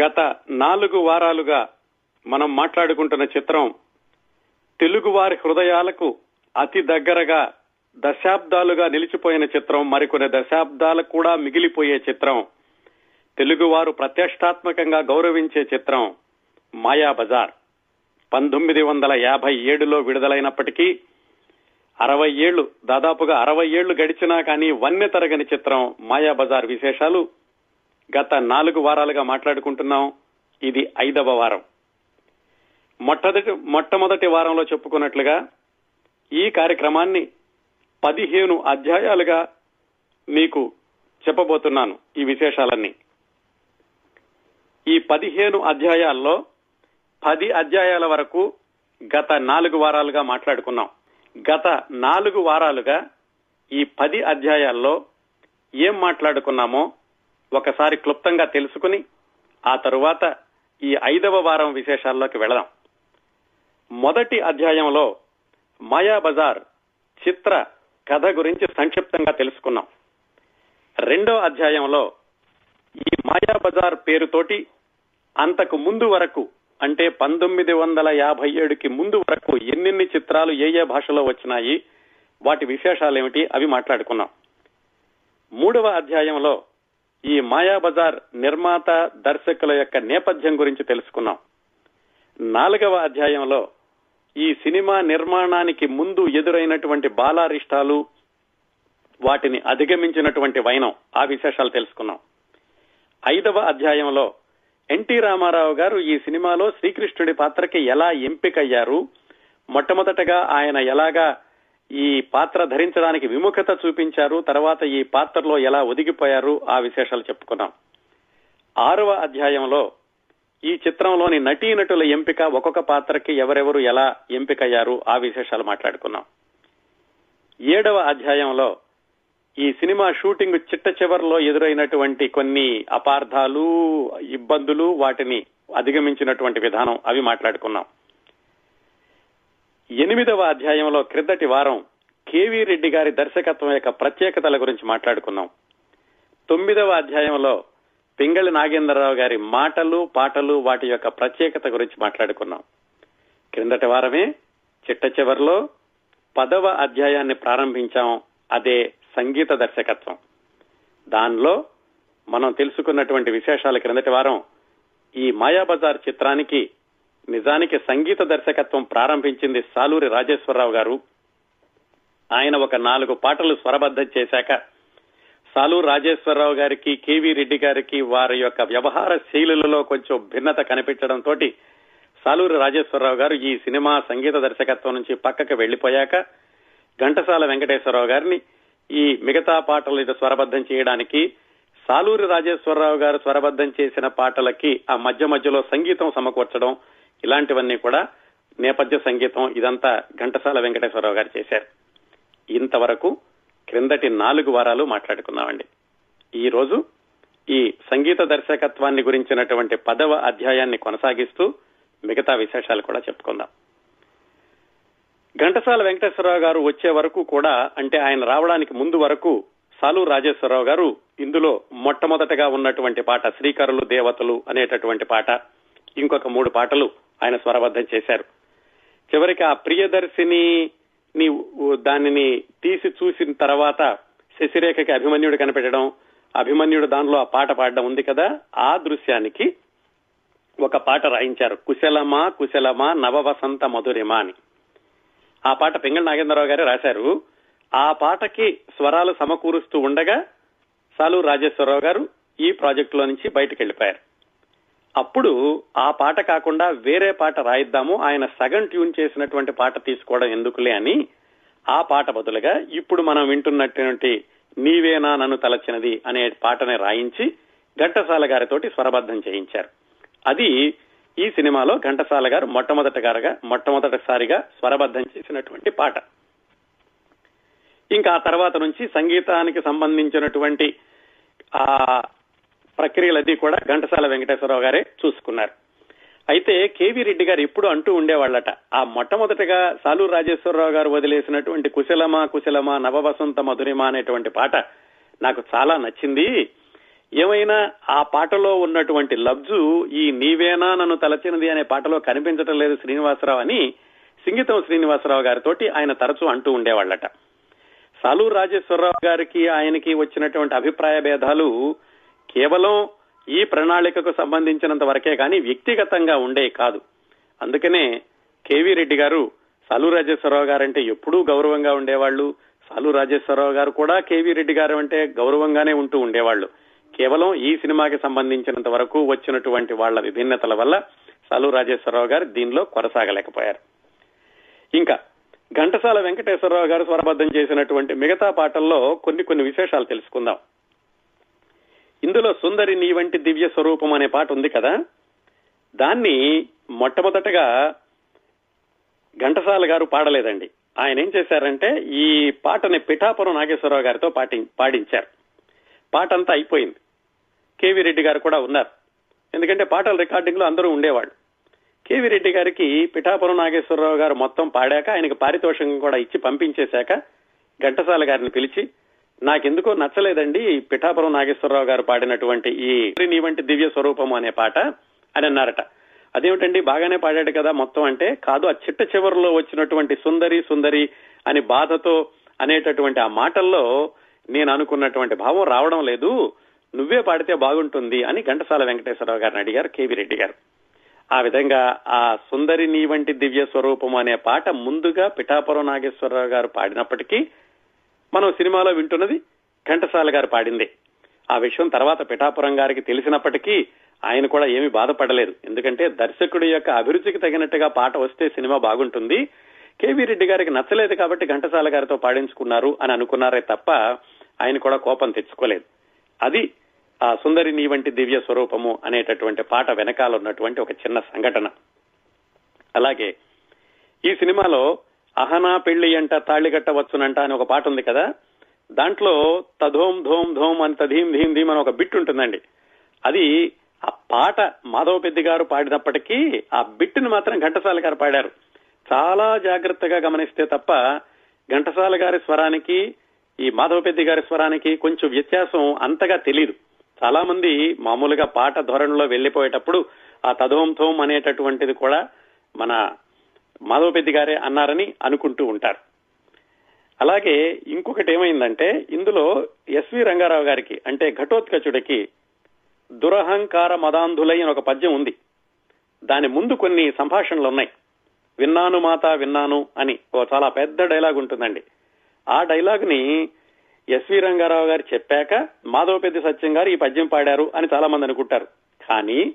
గత నాలుగు వారాలుగా మనం మాట్లాడుకుంటున్న చిత్రం తెలుగువారి హృదయాలకు అతి దగ్గరగా దశాబ్దాలుగా నిలిచిపోయిన చిత్రం మరికొన్ని దశాబ్దాలకు కూడా మిగిలిపోయే చిత్రం తెలుగువారు ప్రత్యష్టాత్మకంగా గౌరవించే చిత్రం మాయా బజార్. పంతొమ్మిది వందల యాభై ఏడులో విడుదలైనప్పటికీ అరవై ఏళ్ళు దాదాపుగా అరవై ఏళ్ళు గడిచినా కానీ వన్నె తరగని చిత్రం మాయా బజార్ విశేషాలు గత నాలుగు వారాలుగా మాట్లాడుకుంటున్నాం. ఇది ఐదవ వారం. మొట్టమొదటి మొట్టమొదటి వారంలో చెప్పుకున్నట్లుగా ఈ కార్యక్రమాన్ని పదిహేను అధ్యాయాలుగా మీకు చెప్పబోతున్నాను ఈ విశేషాలన్నీ. ఈ పదిహేను అధ్యాయాల్లో పది అధ్యాయాల వరకు గత నాలుగు వారాలుగా మాట్లాడుకున్నాం. గత నాలుగు వారాలుగా ఈ పది అధ్యాయాల్లో ఏం మాట్లాడుకున్నామో ఒకసారి క్లుప్తంగా తెలుసుకుని ఆ తరువాత ఈ ఐదవ వారం విశేషాల్లోకి వెళదాం. మొదటి అధ్యాయంలో మాయా బజార్ చిత్ర కథ గురించి సంక్షిప్తంగా తెలుసుకున్నాం. రెండో అధ్యాయంలో ఈ మాయా బజార్ పేరుతోటి అంతకు ముందు వరకు అంటే పంతొమ్మిది వందల యాభై ఏడుకి ముందు వరకు ఎన్నెన్ని చిత్రాలు ఏ ఏ భాషలో వచ్చినాయి వాటి విశేషాలు ఏమిటి అవి మాట్లాడుకున్నాం. మూడవ అధ్యాయంలో ఈ మాయా బజార్ నిర్మాత దర్శకుల యొక్క నేపథ్యం గురించి తెలుసుకున్నాం. నాలుగవ అధ్యాయంలో ఈ సినిమా నిర్మాణానికి ముందు ఎదురైనటువంటి బాలారిష్టాలు వాటిని అధిగమించినటువంటి వైనం ఆ విశేషాలు తెలుసుకున్నాం. ఐదవ అధ్యాయంలో ఎన్టీ రామారావు గారు ఈ సినిమాలో శ్రీకృష్ణుడి పాత్రకి ఎలా ఎంపికయ్యారు? మొట్టమొదటగా ఆయన ఎలాగా ఈ పాత్ర ధరించడానికి విముఖత చూపించారు. తర్వాత ఈ పాత్రలో ఎలా ఒదిగిపోయారు? ఆ విశేషాలు చెప్పుకున్నాం. ఆరవ అధ్యాయంలో ఈ చిత్రంలోని నటీనటుల ఎంపిక ఒక్కొక్క పాత్రకి ఎవరెవరు ఎలా ఎంపికయ్యారు? ఆ విశేషాలు మాట్లాడుకున్నాం. ఏడవ అధ్యాయంలో ఈ సినిమా షూటింగ్ చిట్ట చివరిలో ఎదురైనటువంటి కొన్ని అపార్థాలు ఇబ్బందులు వాటిని అధిగమించినటువంటి విధానం అవి మాట్లాడుకున్నాం. ఎనిమిదవ అధ్యాయంలో క్రిందటి వారం కేవీ రెడ్డి గారి దర్శకత్వం యొక్క ప్రత్యేకతల గురించి మాట్లాడుకున్నాం తొమ్మిదవ అధ్యాయంలో పింగళి నాగేంద్రరావు గారి మాటలు పాటలు వాటి యొక్క ప్రత్యేకత గురించి మాట్లాడుకున్నాం క్రిందటి వారమే చిట్ట చివరిలో పదవ అధ్యాయాన్ని ప్రారంభించాం అదే సంగీత దర్శకత్వం. దానిలో మనం తెలుసుకున్నటువంటి విశేషాల క్రిందటి వారం. ఈ మాయాబజార్ చిత్రానికి నిజానికి సంగీత దర్శకత్వం ప్రారంభించింది సాలూరి రాజేశ్వరరావు గారు. ఆయన ఒక నాలుగు పాటలు స్వరబద్ధం చేశాక సాలూరు రాజేశ్వరరావు గారికి కేవీ రెడ్డి గారికి వారి యొక్క వ్యవహార శైలులలో కొంచెం భిన్నత కనిపించడంతో సాలూరి రాజేశ్వరరావు గారు ఈ సినిమా సంగీత దర్శకత్వం నుంచి పక్కకు వెళ్ళిపోయాక ఘంటసాల వెంకటేశ్వరరావు గారిని ఈ మిగతా పాటలు ఇది స్వరబద్ధం చేయడానికి సాలూరి రాజేశ్వరరావు గారు స్వరబద్ధం చేసిన పాటలకి ఆ మధ్య మధ్యలో సంగీతం సమకూర్చడం ఇలాంటివన్నీ కూడా నేపథ్య సంగీతం ఇదంతా ఘంటసాల వెంకటేశ్వరరావు గారు చేశారు. ఇంతవరకు క్రిందటి నాలుగు వారాలు మాట్లాడుకున్నామండి. ఈ రోజు ఈ సంగీత దర్శకత్వాన్ని గురించినటువంటి పదవ అధ్యాయాన్ని కొనసాగిస్తూ మిగతా విశేషాలు కూడా చెప్పుకుందాం. ఘంటసాల వెంకటేశ్వరరావు గారు వచ్చే వరకు కూడా అంటే ఆయన రావడానికి ముందు వరకు సాలు రాజేశ్వరరావు గారు ఇందులో మొట్టమొదటగా ఉన్నటువంటి పాట శ్రీకరులు దేవతలు అనేటటువంటి పాట ఇంకొక మూడు పాటలు ఆయన స్వరబద్ధం చేశారు. చివరికి ఆ ప్రియదర్శిని నీ దానిని తీసి చూసిన తర్వాత శశిరేఖకి అభిమన్యుడు కనిపెట్టడం అభిమన్యుడు దానిలో ఆ పాట పాడడం ఉంది కదా ఆ దృశ్యానికి ఒక పాట రాయించారు. కుశలమా కుశలమా నవవసంత మధురిమా అని. ఆ పాట పింగళ నాగేంద్రరావు గారే రాశారు. ఆ పాటకి స్వరాలు సమకూరుస్తూ ఉండగా సాలు రాజేశ్వరరావు గారు ఈ ప్రాజెక్ట్లో నుంచి బయటకెళ్ళిపోయారు అప్పుడు ఆ పాట కాకుండా వేరే పాట రాయిద్దాము. ఆయన సగం ట్యూన్ చేసినటువంటి పాట తీసుకోవడం ఎందుకులే అని ఆ పాట బదులుగా ఇప్పుడు మనం వింటున్నటువంటి నీవేనా నన్ను తలచినది అనే పాటని రాయించి ఘంటసాల గారితోటి స్వరబద్ధం చేయించారు. అది ఈ సినిమాలో ఘంటసాల గారు మొట్టమొదటిగారుగా మొట్టమొదటిసారిగా స్వరబద్ధం చేసినటువంటి పాట. ఇంకా ఆ తర్వాత నుంచి సంగీతానికి సంబంధించినటువంటి ఆ ప్రక్రియలన్నీ కూడా ఘంటసాల వెంకటేశ్వరరావు గారే చూసుకున్నారు. అయితే కేవీ రెడ్డి గారు ఎప్పుడు అంటూ ఉండేవాళ్ళట ఆ మొట్టమొదటిగా సాలూరు రాజేశ్వరరావు గారు వదిలేసినటువంటి కుశలమా కుశలమా నవవసంత మధురిమా అనేటువంటి పాట నాకు చాలా నచ్చింది. ఏమైనా ఆ పాటలో ఉన్నటువంటి లబ్జు ఈ నీవేనా నన్ను తలచినది అనే పాటలో కనిపించటం లేదు శ్రీనివాసరావు అని సింగితం శ్రీనివాసరావు గారితో ఆయన తరచూ అంటూ ఉండేవాళ్ళట. సాలూరు రాజేశ్వరరావు గారికి ఆయనకి వచ్చినటువంటి అభిప్రాయ భేదాలు కేవలం ఈ ప్రణాళికకు సంబంధించినంత వరకే కానీ వ్యక్తిగతంగా ఉండే కాదు. అందుకనే కేవీ రెడ్డి గారు సాలు రాజేశ్వరరావు గారంటే ఎప్పుడూ గౌరవంగా ఉండేవాళ్ళు సాలు రాజేశ్వరరావు గారు కూడా కేవీ రెడ్డి గారు అంటే గౌరవంగానే ఉంటూ ఉండేవాళ్ళు కేవలం ఈ సినిమాకి సంబంధించినంత వరకు వచ్చినటువంటి వాళ్ళ విభిన్నతల వల్ల సాలు రాజేశ్వరరావు గారు దీనిలో కొనసాగలేకపోయారు. ఇంకా ఘంటసాల వెంకటేశ్వరరావు గారు స్వరబద్ధం చేసినటువంటి మిగతా పాటల్లో కొన్ని కొన్ని విశేషాలు తెలుసుకుందాం. ఇందులో సుందరి నీ వంటి దివ్య స్వరూపం అనే పాట ఉంది కదా? దాన్ని మొట్టమొదటగా ఘంటసాల గారు పాడలేదండి. ఆయన ఏం చేశారంటే ఈ పాటని పిఠాపురం నాగేశ్వరరావు గారితో పాటి పాడించారు. పాట అంతా అయిపోయింది కేవీ రెడ్డి గారు కూడా ఉన్నారు. ఎందుకంటే పాటల రికార్డింగ్లో అందరూ ఉండేవాళ్ళు. కేవీ రెడ్డి గారికి పిఠాపురం నాగేశ్వరరావు గారు మొత్తం పాడాక ఆయనకి పారితోషికం కూడా ఇచ్చి పంపించేశాక ఘంటసాల గారిని పిలిచి నాకెందుకో నచ్చలేదండి పిఠాపురం నాగేశ్వరరావు గారు పాడినటువంటి ఈ నీ వంటి దివ్య స్వరూపము అనే పాట అని అన్నారట. అదేమిటండి బాగానే పాడాడు కదా మొత్తం అంటే? కాదు ఆ చిట్ట చివరిలో వచ్చినటువంటి సుందరి సుందరి అని బాధతో అనేటటువంటి ఆ మాటల్లో నేను అనుకున్నటువంటి భావం రావడం లేదు. నువ్వే పాడితే బాగుంటుంది అని ఘంటసాల వెంకటేశ్వరరావు గారిని అడిగారు కేవీ రెడ్డి గారు. ఆ విధంగా ఆ సుందరి నీ వంటి దివ్య స్వరూపం అనే పాట ముందుగా పిఠాపురం నాగేశ్వరరావు గారు పాడినప్పటికీ మనం సినిమాలో వింటున్నది ఘంటసాల గారు పాడింది. ఆ విషయం తర్వాత పిఠాపురం గారికి తెలిసినప్పటికీ ఆయన కూడా ఏమి బాధపడలేదు. ఎందుకంటే దర్శకుడి యొక్క అభిరుచికి తగినట్టుగా పాట వస్తే సినిమా బాగుంటుంది. కేవీ రెడ్డి గారికి నచ్చలేదు కాబట్టి ఘంటసాల గారితో పాడించుకున్నారు అని అనుకున్నారే తప్ప ఆయన కూడా కోపం తెచ్చుకోలేదు. అది ఆ సుందరి నీ వంటి దివ్య స్వరూపము అనేటటువంటి పాట వెనకాల ఉన్నటువంటి ఒక చిన్న సంఘటన. అలాగే ఈ సినిమాలో అహనా పెళ్ళి అంట తాళి కట్టవచ్చునంట అని ఒక పాట ఉంది కదా? దాంట్లో తధోం ధోం ధోం అని తధీం ధీం ధీం అని ఒక బిట్ ఉంటుందండి. అది ఆ పాట మాధవ పెద్ది గారు పాడినప్పటికీ ఆ బిట్టును మాత్రం ఘంటసాల గారు పాడారు. చాలా జాగ్రత్తగా గమనిస్తే తప్ప ఘంటసాల గారి స్వరానికి ఈ మాధవ పెద్ది గారి స్వరానికి కొంచెం వ్యత్యాసం అంతగా తెలియదు చాలా మంది మామూలుగా పాట ధోరణిలో వెళ్ళిపోయేటప్పుడు ఆ తధోం థోం అనేటటువంటిది కూడా మన మాధవపెద్ది గారే అన్నారని అనుకుంటూ ఉంటారు. అలాగే ఇంకొకటి ఏమైందంటే ఇందులో ఎస్వి రంగారావు గారికి అంటే ఘటోత్కచుడికి దురహంకార మదాంధులై అని ఒక పద్యం ఉంది. దాని ముందు కొన్ని సంభాషణలు ఉన్నాయి విన్నాను మాత విన్నాను అని ఓ చాలా పెద్ద డైలాగ్ ఉంటుందండి. ఆ డైలాగ్ని ఎస్వి రంగారావు గారు చెప్పాక మాధవపెద్ది సత్యం గారు ఈ పద్యం పాడారు అని చాలా మంది అనుకుంటారు. కానీ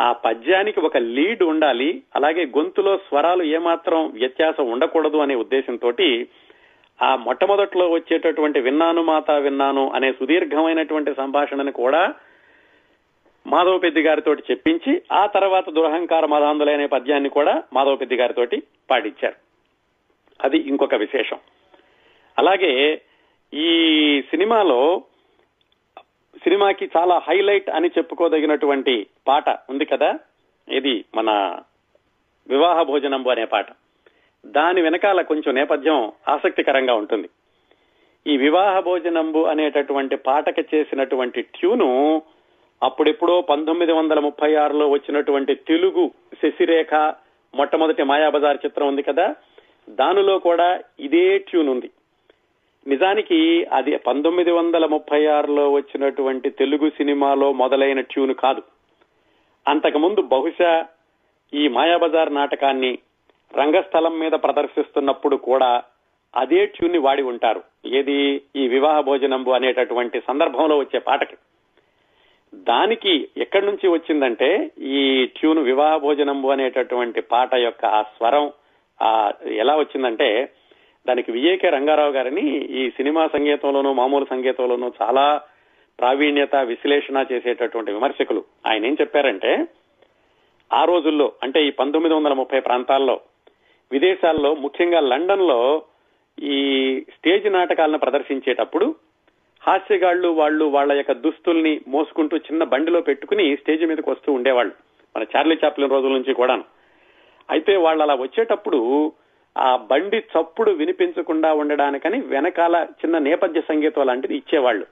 ఆ పద్యానికి ఒక లీడ్ ఉండాలి అలాగే గొంతులో స్వరాలు ఏమాత్రం వ్యత్యాసం ఉండకూడదు అనే ఉద్దేశంతో ఆ మొట్టమొదట్లో వచ్చేటటువంటి విన్నాను మాత విన్నాను అనే సుదీర్ఘమైనటువంటి సంభాషణను కూడా మాధవ పెద్ది గారితో చెప్పించి ఆ తర్వాత దురహంకార మదాంధులే అనే పద్యాన్ని కూడా మాధవ పెద్ది గారితోటి పాడించారు. అది ఇంకొక విశేషం. అలాగే ఈ సినిమాలో సినిమాకి చాలా హైలైట్ అని చెప్పుకోదగినటువంటి పాట ఉంది కదా? ఇది మన వివాహ భోజనంబు అనే పాట. దాని వెనకాల కొంచెం నేపథ్యం ఆసక్తికరంగా ఉంటుంది. ఈ వివాహ భోజనంబు అనేటటువంటి పాటకి చేసినటువంటి ట్యూను అప్పుడెప్పుడో పంతొమ్మిది వందల ముప్పై ఆరులో వచ్చినటువంటి తెలుగు శశిరేఖ మొట్టమొదటి మాయాబజార్ చిత్రం ఉంది కదా? దానిలో కూడా ఇదే ట్యూన్ ఉంది నిజానికి అది పంతొమ్మిది వందల ముప్పై ఆరులో వచ్చినటువంటి తెలుగు సినిమాలో మొదలైన ట్యూన్ కాదు. అంతకుముందు బహుశా ఈ మాయాబజార్ నాటకాన్ని రంగస్థలం మీద ప్రదర్శిస్తున్నప్పుడు కూడా అదే ట్యూన్ని వాడి ఉంటారు. ఏది? ఈ వివాహ భోజనంబు అనేటటువంటి సందర్భంలో వచ్చే పాటకి. దానికి ఎక్కడి నుంచి వచ్చిందంటే ఈ ట్యూన్ వివాహ భోజనంబు అనేటటువంటి పాట యొక్క ఆ స్వరం ఎలా వచ్చిందంటే దానికి విఏకే రంగారావు గారిని ఈ సినిమా సంగీతంలోనూ మామూలు సంగీతంలోనూ చాలా ప్రావీణ్యత విశ్లేషణ చేసేటటువంటి విమర్శకులు. ఆయన ఏం చెప్పారంటే ఆ రోజుల్లో అంటే ఈ పంతొమ్మిది వందల ముప్పై ప్రాంతాల్లో విదేశాల్లో ముఖ్యంగా లండన్లో ఈ స్టేజ్ నాటకాలను ప్రదర్శించేటప్పుడు హాస్యగాళ్ళు వాళ్ళు వాళ్ళ యొక్క దుస్తుల్ని మోసుకుంటూ చిన్న బండిలో పెట్టుకుని స్టేజ్ మీదకి వస్తూ ఉండేవాళ్ళు మన చార్లీ చాప్లిన్ రోజుల నుంచి కూడాను. అయితే వాళ్ళు అలా వచ్చేటప్పుడు ఆ బండి చప్పుడు వినిపించకుండా ఉండడానికని వెనకాల చిన్న నేపథ్య సంగీతం లాంటిది ఇచ్చేవాళ్ళు.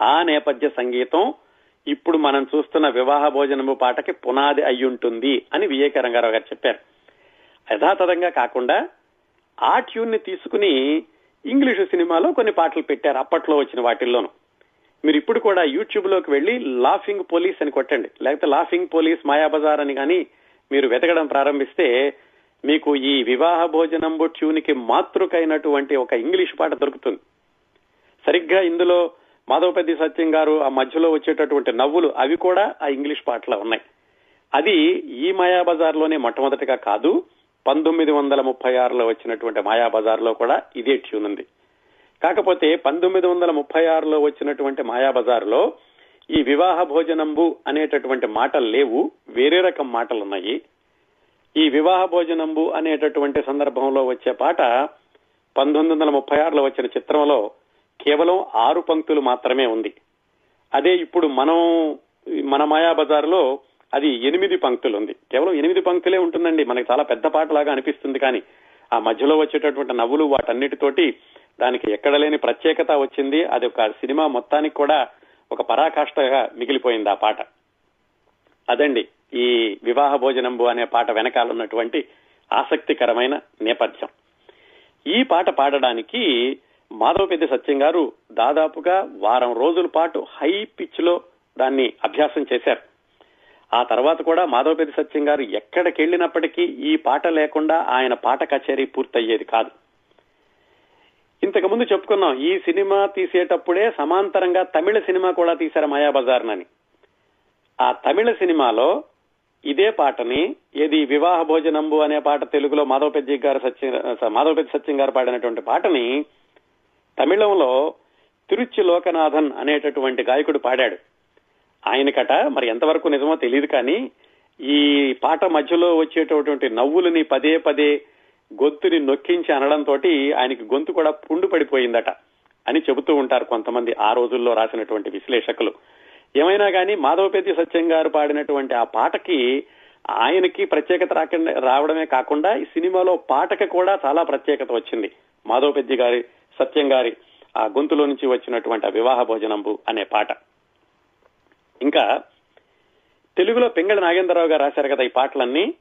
ఆ నేపథ్య సంగీతం ఇప్పుడు మనం చూస్తున్న వివాహ భోజనము పాటకి పునాది అయ్యుంటుంది అని వివేక రంగారావు గారు చెప్పారు. యథాతథంగా కాకుండా ఆ ట్యూన్ని తీసుకుని ఇంగ్లీషు సినిమాలో కొన్ని పాటలు పెట్టారు అప్పట్లో వచ్చిన వాటిల్లోనూ. మీరు ఇప్పుడు కూడా యూట్యూబ్లోకి వెళ్ళి లాఫింగ్ పోలీస్ అని కొట్టండి. లేకపోతే లాఫింగ్ పోలీస్ మాయాబజార్ అని కానీ మీరు వెతకడం ప్రారంభిస్తే మీకు ఈ వివాహ భోజనంబు ట్యూన్కి మాతృకైనటువంటి ఒక ఇంగ్లీష్ పాట దొరుకుతుంది. సరిగ్గా ఇందులో మాధవపతి సత్యం గారు ఆ మధ్యలో వచ్చేటటువంటి నవ్వులు అవి కూడా ఆ ఇంగ్లీష్ పాటలో ఉన్నాయి. అది ఈ మాయాబజార్లోనే మొట్టమొదటిగా కాదు పంతొమ్మిది వందల ముప్పై ఆరులో వచ్చినటువంటి మాయాబజార్లో కూడా ఇదే ట్యూన్ ఉంది. కాకపోతే పంతొమ్మిది వందల ముప్పై ఆరులో వచ్చినటువంటి మాయాబజార్లో ఈ వివాహ భోజనంబు అనేటటువంటి మాటలు లేవు వేరే రకం మాటలు ఉన్నాయి ఈ వివాహ భోజనంబు అనేటటువంటి సందర్భంలో వచ్చే పాట పంతొమ్మిది వందల ముప్పై ఆరులో వచ్చిన చిత్రంలో కేవలం ఆరు పంక్తులు మాత్రమే ఉంది. అదే ఇప్పుడు మనం మన మాయాబజార్లో అది ఎనిమిది పంక్తులు ఉంది కేవలం ఎనిమిది పంక్తులే ఉంటుందండి. మనకి చాలా పెద్ద పాటలాగా అనిపిస్తుంది కానీ ఆ మధ్యలో వచ్చేటటువంటి నవ్వులు వాటన్నిటితోటి దానికి ఎక్కడ లేని ప్రత్యేకత వచ్చింది. అది ఒక సినిమా మొత్తానికి కూడా ఒక పరాకాష్ఠగా మిగిలిపోయింది ఆ పాట. అదండి. ఈ వివాహ భోజనంబు అనే పాట వెనకాల ఉన్నటువంటి ఆసక్తికరమైన నేపథ్యం. ఈ పాట పాడడానికి మాధవపెద్ది సత్యం గారు దాదాపుగా వారం రోజుల పాటు హై పిచ్లో దాన్ని అభ్యాసం చేశారు. ఆ తర్వాత కూడా మాధవపెద్ది సత్యం గారు ఎక్కడికెళ్ళినప్పటికీ ఈ పాట లేకుండా ఆయన పాట కచేరీ పూర్తయ్యేది కాదు. ఇంతకు ముందు చెప్పుకున్నాం ఈ సినిమా తీసేటప్పుడే సమాంతరంగా తమిళ సినిమా కూడా తీశారు మాయాబజార్ అని ఆ తమిళ సినిమాలో ఇదే పాటని ఏది వివాహ భోజనంబు అనే పాట తెలుగులో మాధవపెద్ది గారు సత్యం మాధవపెద్ది సత్యం గారు పాడినటువంటి పాటని తమిళంలో తిరుచి లోకనాథన్ అనేటటువంటి గాయకుడు పాడాడు. ఆయనకట మరి ఎంతవరకు నిజమో తెలియదు కానీ ఈ పాట మధ్యలో వచ్చేటటువంటి నవ్వులని పదే పదే గొంతుని నొక్కించి అనడంతో ఆయనకి గొంతు కూడా పుండు పడిపోయిందట అని చెబుతూ ఉంటారు కొంతమంది ఆ రోజుల్లో రాసినటువంటి విశ్లేషకులు. ఏమైనా కానీ మాధవపేతి సత్యం గారు పాడినటువంటి ఆ పాటకి ఆయనకి ప్రత్యేకత రాకుండా రావడమే కాకుండా ఈ సినిమాలో పాటకి కూడా చాలా ప్రత్యేకత వచ్చింది. మాధవపెద్ది గారి సత్యం గారి ఆ గొంతులో నుంచి వచ్చినటువంటి వివాహ భోజనంబు అనే పాట. ఇంకా తెలుగులో పింగళ నాగేంద్రరావు గారు రాశారు కదా ఈ పాటలన్నీ.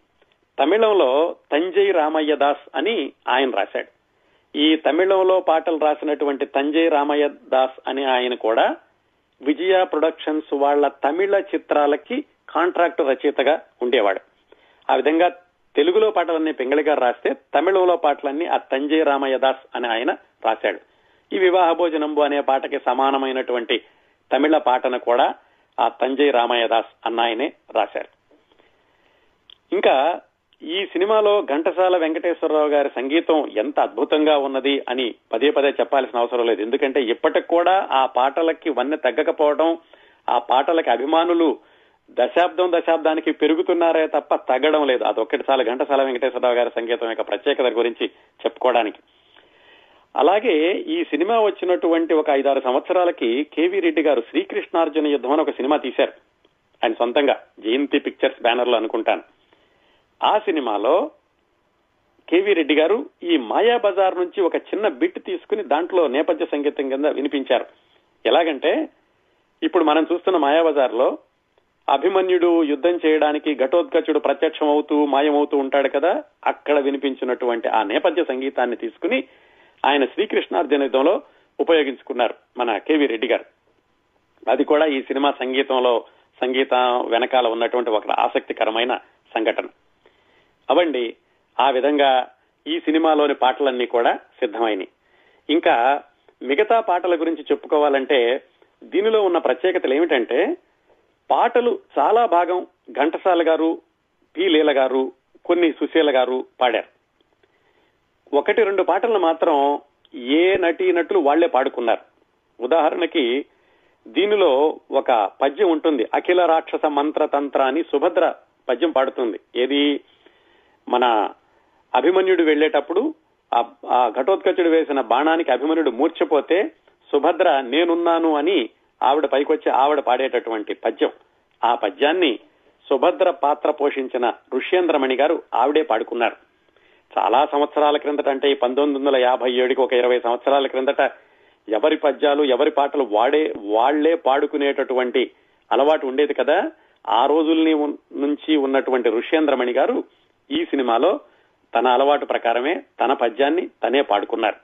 తమిళంలో తంజై రామయ్య దాస్ అని ఆయన రాశాడు. ఈ తమిళంలో పాటలు రాసినటువంటి తంజై రామయ్య దాస్ అని ఆయన కూడా విజయ ప్రొడక్షన్స్ వాళ్ళ తమిళ చిత్రాలకి కాంట్రాక్ట్ రచయితగా ఉండేవాడు. ఆ విధంగా తెలుగులో పాటలన్నీ పింగళి గారు రాస్తే తమిళంలో పాటలన్నీ ఆ తంజయ్ రామయ్య దాస్ అని ఆయన రాశాడు. ఈ వివాహ భోజనంబు అనే పాటకి సమానమైనటువంటి తమిళ పాటను కూడా ఆ తంజయ్ రామయ్య దాస్ అన్న ఆయనే రాశారు. ఇంకా ఈ సినిమాలో ఘంటసాల వెంకటేశ్వరరావు గారి సంగీతం ఎంత అద్భుతంగా ఉన్నది అని పదే పదే చెప్పాల్సిన అవసరం లేదు. ఎందుకంటే ఇప్పటికి కూడా ఆ పాటలకి వన్నె తగ్గకపోవడం ఆ పాటలకి అభిమానులు దశాబ్దం దశాబ్దానికి పెరుగుతున్నారే తప్ప తగ్గడం లేదు. అదొక్కటి చాలా ఘంటసాల వెంకటేశ్వరరావు గారి సంగీతం యొక్క ప్రత్యేకత గురించి చెప్పుకోవడానికి. అలాగే ఈ సినిమా వచ్చినటువంటి ఒక ఐదారు సంవత్సరాలకి కేవీ రెడ్డి గారు శ్రీకృష్ణార్జున యుద్ధం అని ఒక సినిమా తీశారు. ఆయన సొంతంగా జయంతి పిక్చర్స్ బ్యానర్లో అనుకుంటాను. ఆ సినిమాలో కేవీ రెడ్డి గారు ఈ మాయా బజార్ నుంచి ఒక చిన్న బిట్ తీసుకుని దాంట్లో నేపథ్య సంగీతం కింద వినిపించారు. ఎలాగంటే ఇప్పుడు మనం చూస్తున్న మాయాబజార్లో అభిమన్యుడు యుద్ధం చేయడానికి ఘటోత్కచుడు ప్రత్యక్షం అవుతూ మాయమవుతూ ఉంటాడు కదా అక్కడ వినిపించినటువంటి ఆ నేపథ్య సంగీతాన్ని తీసుకుని ఆయన శ్రీకృష్ణార్జున యుద్ధంలో ఉపయోగించుకున్నారు మన కేవీ రెడ్డి గారు. అది కూడా ఈ సినిమా సంగీతంలో సంగీతం వెనకాల ఉన్నటువంటి ఒక ఆసక్తికరమైన సంఘటన. అవండి ఆ విధంగా ఈ సినిమాలోని పాటలన్నీ కూడా సిద్ధమైనవి ఇంకా మిగతా పాటల గురించి చెప్పుకోవాలంటే దీనిలో ఉన్న ప్రత్యేకతలు ఏమిటంటే పాటలు చాలా భాగం ఘంటసాల గారు పి. లీల గారు కొన్ని సుశీల గారు పాడారు. ఒకటి రెండు పాటలను మాత్రం ఏ నటీ నటులు వాళ్ళే పాడుకున్నారు. ఉదాహరణకి దీనిలో ఒక పద్యం ఉంటుంది అఖిల రాక్షస మంత్ర తంత్ర అని సుభద్ర పద్యం పాడుతుంది. ఏది? మన అభిమన్యుడు వెళ్ళేటప్పుడు ఆ ఘటోత్కచుడు వేసిన బాణానికి అభిమన్యుడు మూర్చిపోతే సుభద్ర నేనున్నాను అని ఆవిడ పైకొచ్చి ఆవిడ పాడేటటువంటి పద్యం. ఆ పద్యాన్ని సుభద్ర పాత్ర పోషించిన ఋష్యేంద్రమణి గారు ఆవిడే పాడుకున్నారు. చాలా సంవత్సరాల క్రిందట అంటే ఈ పంతొమ్మిది వందల యాభై ఏడుకి ఒక ఇరవై సంవత్సరాల క్రిందట ఎవరి పద్యాలు ఎవరి పాటలు వాడే వాళ్ళే పాడుకునేటటువంటి అలవాటు ఉండేది కదా. ఆ రోజుల్ని నుంచి ఉన్నటువంటి ఋష్యేంద్రమణి గారు ఈ సినిమాలో తన అలవాటు ప్రకారమే తన పద్యాన్ని తనే పాడుకున్నారు.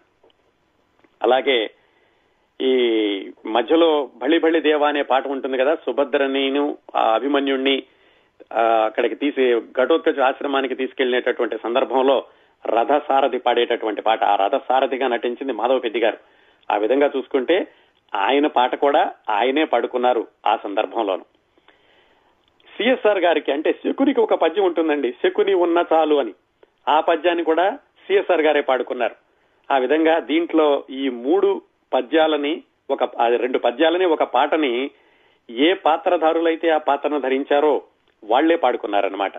అలాగే ఈ మధ్యలో బళి బళి దేవా అనే పాట ఉంటుంది కదా సుభద్రనిను ఆ అభిమన్యుణ్ణి అక్కడికి తీసి ఘటోత్కచ ఆశ్రమానికి తీసుకెళ్ళినటువంటి సందర్భంలో రథసారథి పాడేటటువంటి పాట. ఆ రథసారథిగా నటించింది మాధవ పెద్ది గారు. ఆ విధంగా చూసుకుంటే ఆయన పాట కూడా ఆయనే పాడుకున్నారు ఆ సందర్భంలోనూ. సిఎస్ఆర్ గారికి అంటే శకునికి ఒక పద్యం ఉంటుందండి శకుని ఉన్న చాలు అని. ఆ పద్యాన్ని కూడా సిఎస్ఆర్ గారే పాడుకున్నారు. ఆ విధంగా దీంట్లో ఈ మూడు పద్యాలని ఒక రెండు పద్యాలని ఒక పాటని ఏ పాత్రధారులైతే ఆ పాత్రను ధరించారో వాళ్ళే పాడుకున్నారనమాట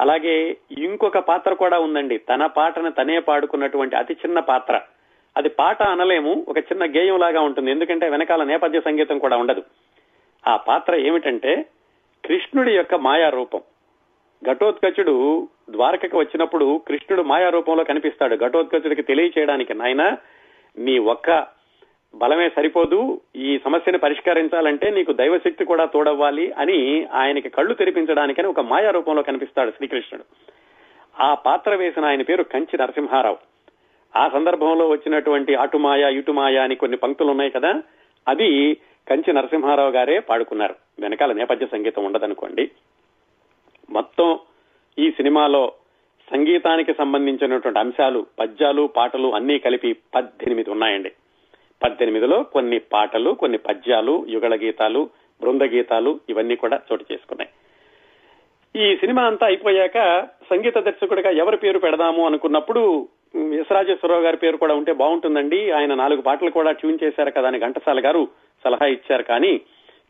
అలాగే ఇంకొక పాత్ర కూడా ఉందండి తన పాటను తనే పాడుకున్నటువంటి అతి చిన్న పాత్ర. అది పాట అనలేము ఒక చిన్న గేయం లాగా ఉంటుంది ఎందుకంటే వెనకాల నేపథ్య సంగీతం కూడా ఉండదు. ఆ పాత్ర ఏమిటంటే కృష్ణుడి యొక్క మాయారూపం. ఘటోత్కచుడు ద్వారకకి వచ్చినప్పుడు కృష్ణుడు మాయారూపంలో కనిపిస్తాడు. ఘటోత్కచుడికి తెలియచేయడానికి నాయన నీ ఒక్క బలమే సరిపోదు. ఈ సమస్యను పరిష్కరించాలంటే నీకు దైవశక్తి కూడా తోడవ్వాలి అని ఆయనకి కళ్ళు తెరిపించడానికని ఒక మాయా రూపంలో కనిపిస్తాడు శ్రీకృష్ణుడు. ఆ పాత్ర వేసిన ఆయన పేరు కంచి నరసింహారావు. ఆ సందర్భంలో వచ్చినటువంటి అటుమాయ ఇటుమాయ అని కొన్ని పంక్తులు ఉన్నాయి కదా. అది కంచి నరసింహారావు గారే పాడుకున్నారు. వెనకాల నేపథ్య సంగీతం ఉండదనుకోండి. మొత్తం ఈ సినిమాలో సంగీతానికి సంబంధించినటువంటి అంశాలు పద్యాలు పాటలు అన్నీ కలిపి పద్దెనిమిది ఉన్నాయండి. పద్దెనిమిదిలో కొన్ని పాటలు కొన్ని పద్యాలు యుగళ గీతాలు బృంద గీతాలు ఇవన్నీ కూడా చోటు చేసుకున్నాయి. ఈ సినిమా అంతా అయిపోయాక సంగీత దర్శకుడిగా ఎవరి పేరు పెడదాము అనుకున్నప్పుడు ఎస్ రాజేశ్వరరావు గారి పేరు కూడా ఉంటే బాగుంటుందండి. ఆయన నాలుగు పాటలు కూడా ట్యూన్ చేశారు కదా అని ఘంటసాల గారు సలహా ఇచ్చారు. కానీ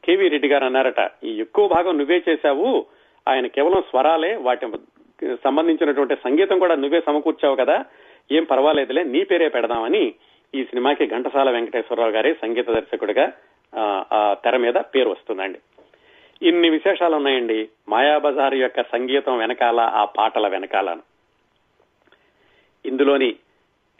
కేవీ రెడ్డి గారు అన్నారట ఈ ఎక్కువ భాగం నువ్వే చేశావు. ఆయన కేవలం స్వరాలే వాటి సంబంధించినటువంటి సంగీతం కూడా నువ్వే సమకూర్చావు కదా. ఏం పర్వాలేదులే నీ పేరే పెడదామని ఈ సినిమాకి ఘంటసాల వెంకటేశ్వరరావు గారే సంగీత దర్శకుడిగా ఆ, ఆ తెర మీద పేరు వస్తుందండి. ఇన్ని విశేషాలు ఉన్నాయండి. మాయాబజార్ యొక్క సంగీతం వెనకాల ఆ పాటల వెనకాలను ఇందులోని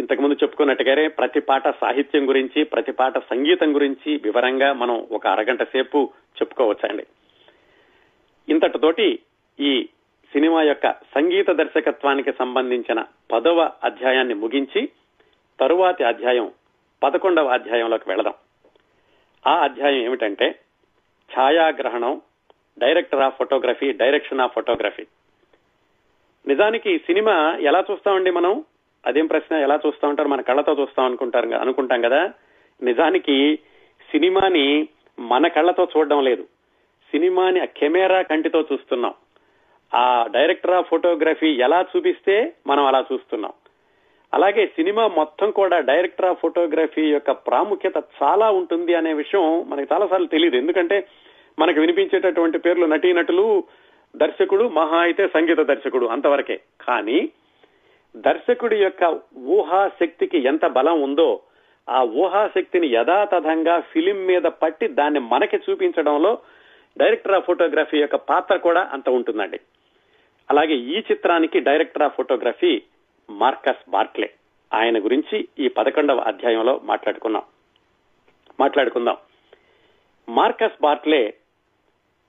ఇంతకుముందు చెప్పుకున్నట్టుగానే ప్రతి పాట సాహిత్యం గురించి ప్రతి పాట సంగీతం గురించి వివరంగా మనం ఒక అరగంట సేపు చెప్పుకోవచ్చండి. ఇంతటితోటి ఈ సినిమా యొక్క సంగీత దర్శకత్వానికి సంబంధించిన పదవ అధ్యాయాన్ని ముగించి తరువాతి అధ్యాయం పదకొండవ అధ్యాయంలోకి వెళదాం. ఆ అధ్యాయం ఏమిటంటే ఛాయాగ్రహణం director of photography direction of photography. నిజానికి సినిమా ఎలా చూస్తామండి మనం? అదేం ప్రశ్న? ఎలా చూస్తా ఉంటారు? మన కళ్ళతో చూస్తాం అనుకుంటారు అనుకుంటాం కదా? నిజానికి సినిమాని మన కళ్ళతో చూడడం లేదు. సినిమాని ఆ కెమెరా కంటితో చూస్తున్నాం. ఆ డైరెక్టర్ ఆఫ్ ఫోటోగ్రఫీ ఎలా చూపిస్తే మనం అలా చూస్తున్నాం. అలాగే సినిమా మొత్తం కూడా డైరెక్టర్ ఆఫ్ ఫోటోగ్రఫీ యొక్క ప్రాముఖ్యత చాలా ఉంటుంది అనే విషయం మనకి చాలాసార్లు తెలియదు ఎందుకంటే మనకు వినిపించేటటువంటి పేర్లు నటీనటులు దర్శకుడు మహా అయితే సంగీత దర్శకుడు అంతవరకే. కానీ దర్శకుడి యొక్క ఊహాశక్తికి ఎంత బలం ఉందో ఆ ఊహాశక్తిని యథాతథంగా ఫిలిం మీద పట్టి దాన్ని మనకి చూపించడంలో డైరెక్టర్ ఆఫ్ ఫోటోగ్రఫీ యొక్క పాత్ర కూడా అంత ఉంటుందండి. అలాగే ఈ చిత్రానికి director of photography Marcus Barclay. ఆయన గురించి ఈ పదకొండవ అధ్యాయంలో మాట్లాడుకున్నాం మాట్లాడుకుందాం. మార్కస్ బార్క్లే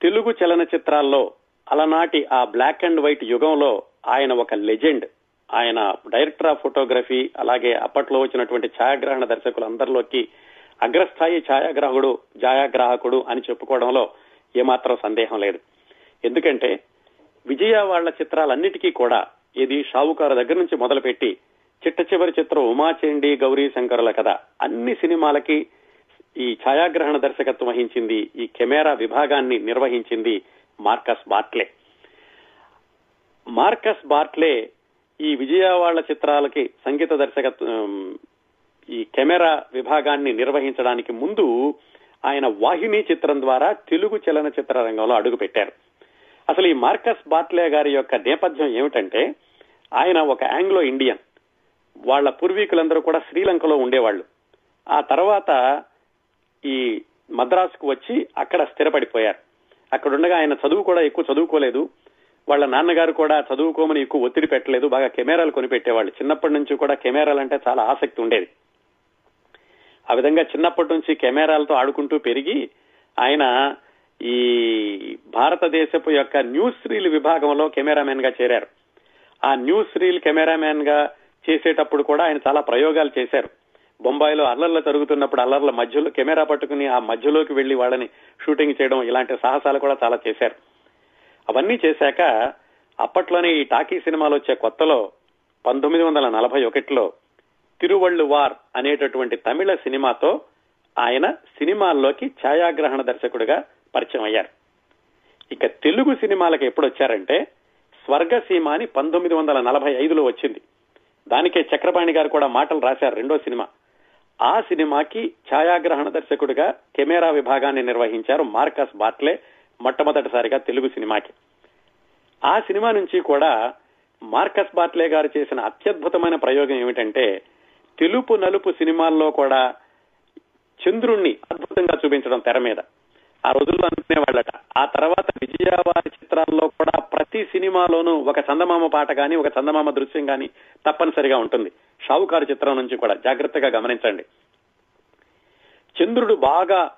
తెలుగు చలనచిత్రాల్లో అలనాటి ఆ బ్లాక్ అండ్ వైట్ యుగంలో ఆయన ఒక లెజెండ్. ఆయన డైరెక్టర్ ఆఫ్ ఫోటోగ్రఫీ అలాగే అప్పట్లో వచ్చినటువంటి ఛాయాగ్రహణ దర్శకులందరిలోకి అగ్రస్థాయి ఛాయాగ్రాహకుడు ఛాయాగ్రాహకుడు అని చెప్పుకోవడంలో ఏమాత్రం సందేహం లేదు. ఎందుకంటే విజయ వాళ్ళ చిత్రాలన్నిటికీ కూడా ఇది షావుకారు దగ్గర నుంచి మొదలుపెట్టి చిట్ట చివరి చిత్రం ఉమాచేండి గౌరీ శంకరుల కథ అన్ని సినిమాలకి ఈ ఛాయాగ్రహణ దర్శకత్వం వహించింది ఈ కెమెరా విభాగాన్ని నిర్వహించింది మార్కస్ బార్ట్లే మార్కస్ బార్ట్లే ఈ విజయవాడ చిత్రాలకి సంగీత దర్శకత్వం ఈ కెమెరా విభాగాన్ని నిర్వహించడానికి ముందు ఆయన వాహిని చిత్రం ద్వారా తెలుగు చలనచిత్ర రంగంలో అడుగు పెట్టారు అసలు ఈ మార్కస్ బాట్లే గారి యొక్క నేపథ్యం ఏమిటంటే ఆయన ఒక ఆంగ్లో ఇండియన్. వాళ్ళ పూర్వీకులందరూ కూడా శ్రీలంకలో ఉండేవాళ్ళు. ఆ తర్వాత ఈ మద్రాసుకు వచ్చి అక్కడ స్థిరపడిపోయారు. అక్కడుండగా ఆయన చదువు కూడా ఎక్కువ చదువుకోలేదు. వాళ్ళ నాన్నగారు కూడా చదువుకోమని ఎక్కువ ఒత్తిడి పెట్టలేదు బాగా కెమెరాలు కొనిపెట్టేవాళ్ళు. చిన్నప్పటి నుంచి కూడా కెమెరాలు అంటే చాలా ఆసక్తి ఉండేది. ఆ విధంగా చిన్నప్పటి నుంచి కెమెరాలతో ఆడుకుంటూ పెరిగి ఆయన ఈ భారతదేశపు యొక్క న్యూస్ రీల్ విభాగంలో కెమెరామెన్గా చేరారు. ఆ న్యూస్ రీల్ కెమెరామెన్గా చేసేటప్పుడు కూడా ఆయన చాలా ప్రయోగాలు చేశారు. బొంబాయిలో అల్లర్లు జరుగుతున్నప్పుడు అల్లర్ల మధ్యలో కెమెరా పట్టుకుని ఆ మధ్యలోకి వెళ్ళి వాళ్ళని షూటింగ్ చేయడం ఇలాంటి సాహసాలు కూడా చాలా చేశారు. అవన్నీ చేశాక అప్పట్లోనే ఈ టాకీ సినిమాలు వచ్చే కొత్తలో పంతొమ్మిది వందల నలభై ఒకటిలో తిరువళ్ళు వార్ అనేటటువంటి తమిళ సినిమాతో ఆయన సినిమాల్లోకి ఛాయాగ్రహణ దర్శకుడిగా పరిచయం అయ్యారు. ఇక తెలుగు సినిమాలకు ఎప్పుడు వచ్చారంటే స్వర్గసీమ అని పంతొమ్మిది వందల నలభై ఐదులో వచ్చింది. దానికే చక్రపాణి గారు కూడా మాటలు రాశారు రెండో సినిమా. ఆ సినిమాకి ఛాయాగ్రహణ దర్శకుడిగా కెమెరా విభాగాన్ని నిర్వహించారు మార్కస్ బాట్లే మొట్టమొదటిసారిగా తెలుగు సినిమాకి. ఆ సినిమా నుంచి కూడా మార్కస్ బాట్లే గారు చేసిన అత్యద్భుతమైన ప్రయోగం ఏమిటంటే తెలుపు నలుపు సినిమాల్లో కూడా చంద్రుణ్ణి అద్భుతంగా చూపించడం తెర మీద. ఆ రోజుల్లో అనుకునేవాళ్ళట. ఆ తర్వాత విజయవారి చిత్రాల్లో కూడా ప్రతి సినిమాలోనూ ఒక చందమామ పాట కానీ ఒక చందమామ దృశ్యం కానీ తప్పనిసరిగా ఉంటుంది. షావుకారు చిత్రం నుంచి కూడా జాగ్రత్తగా గమనించండి. చంద్రుడు బాగా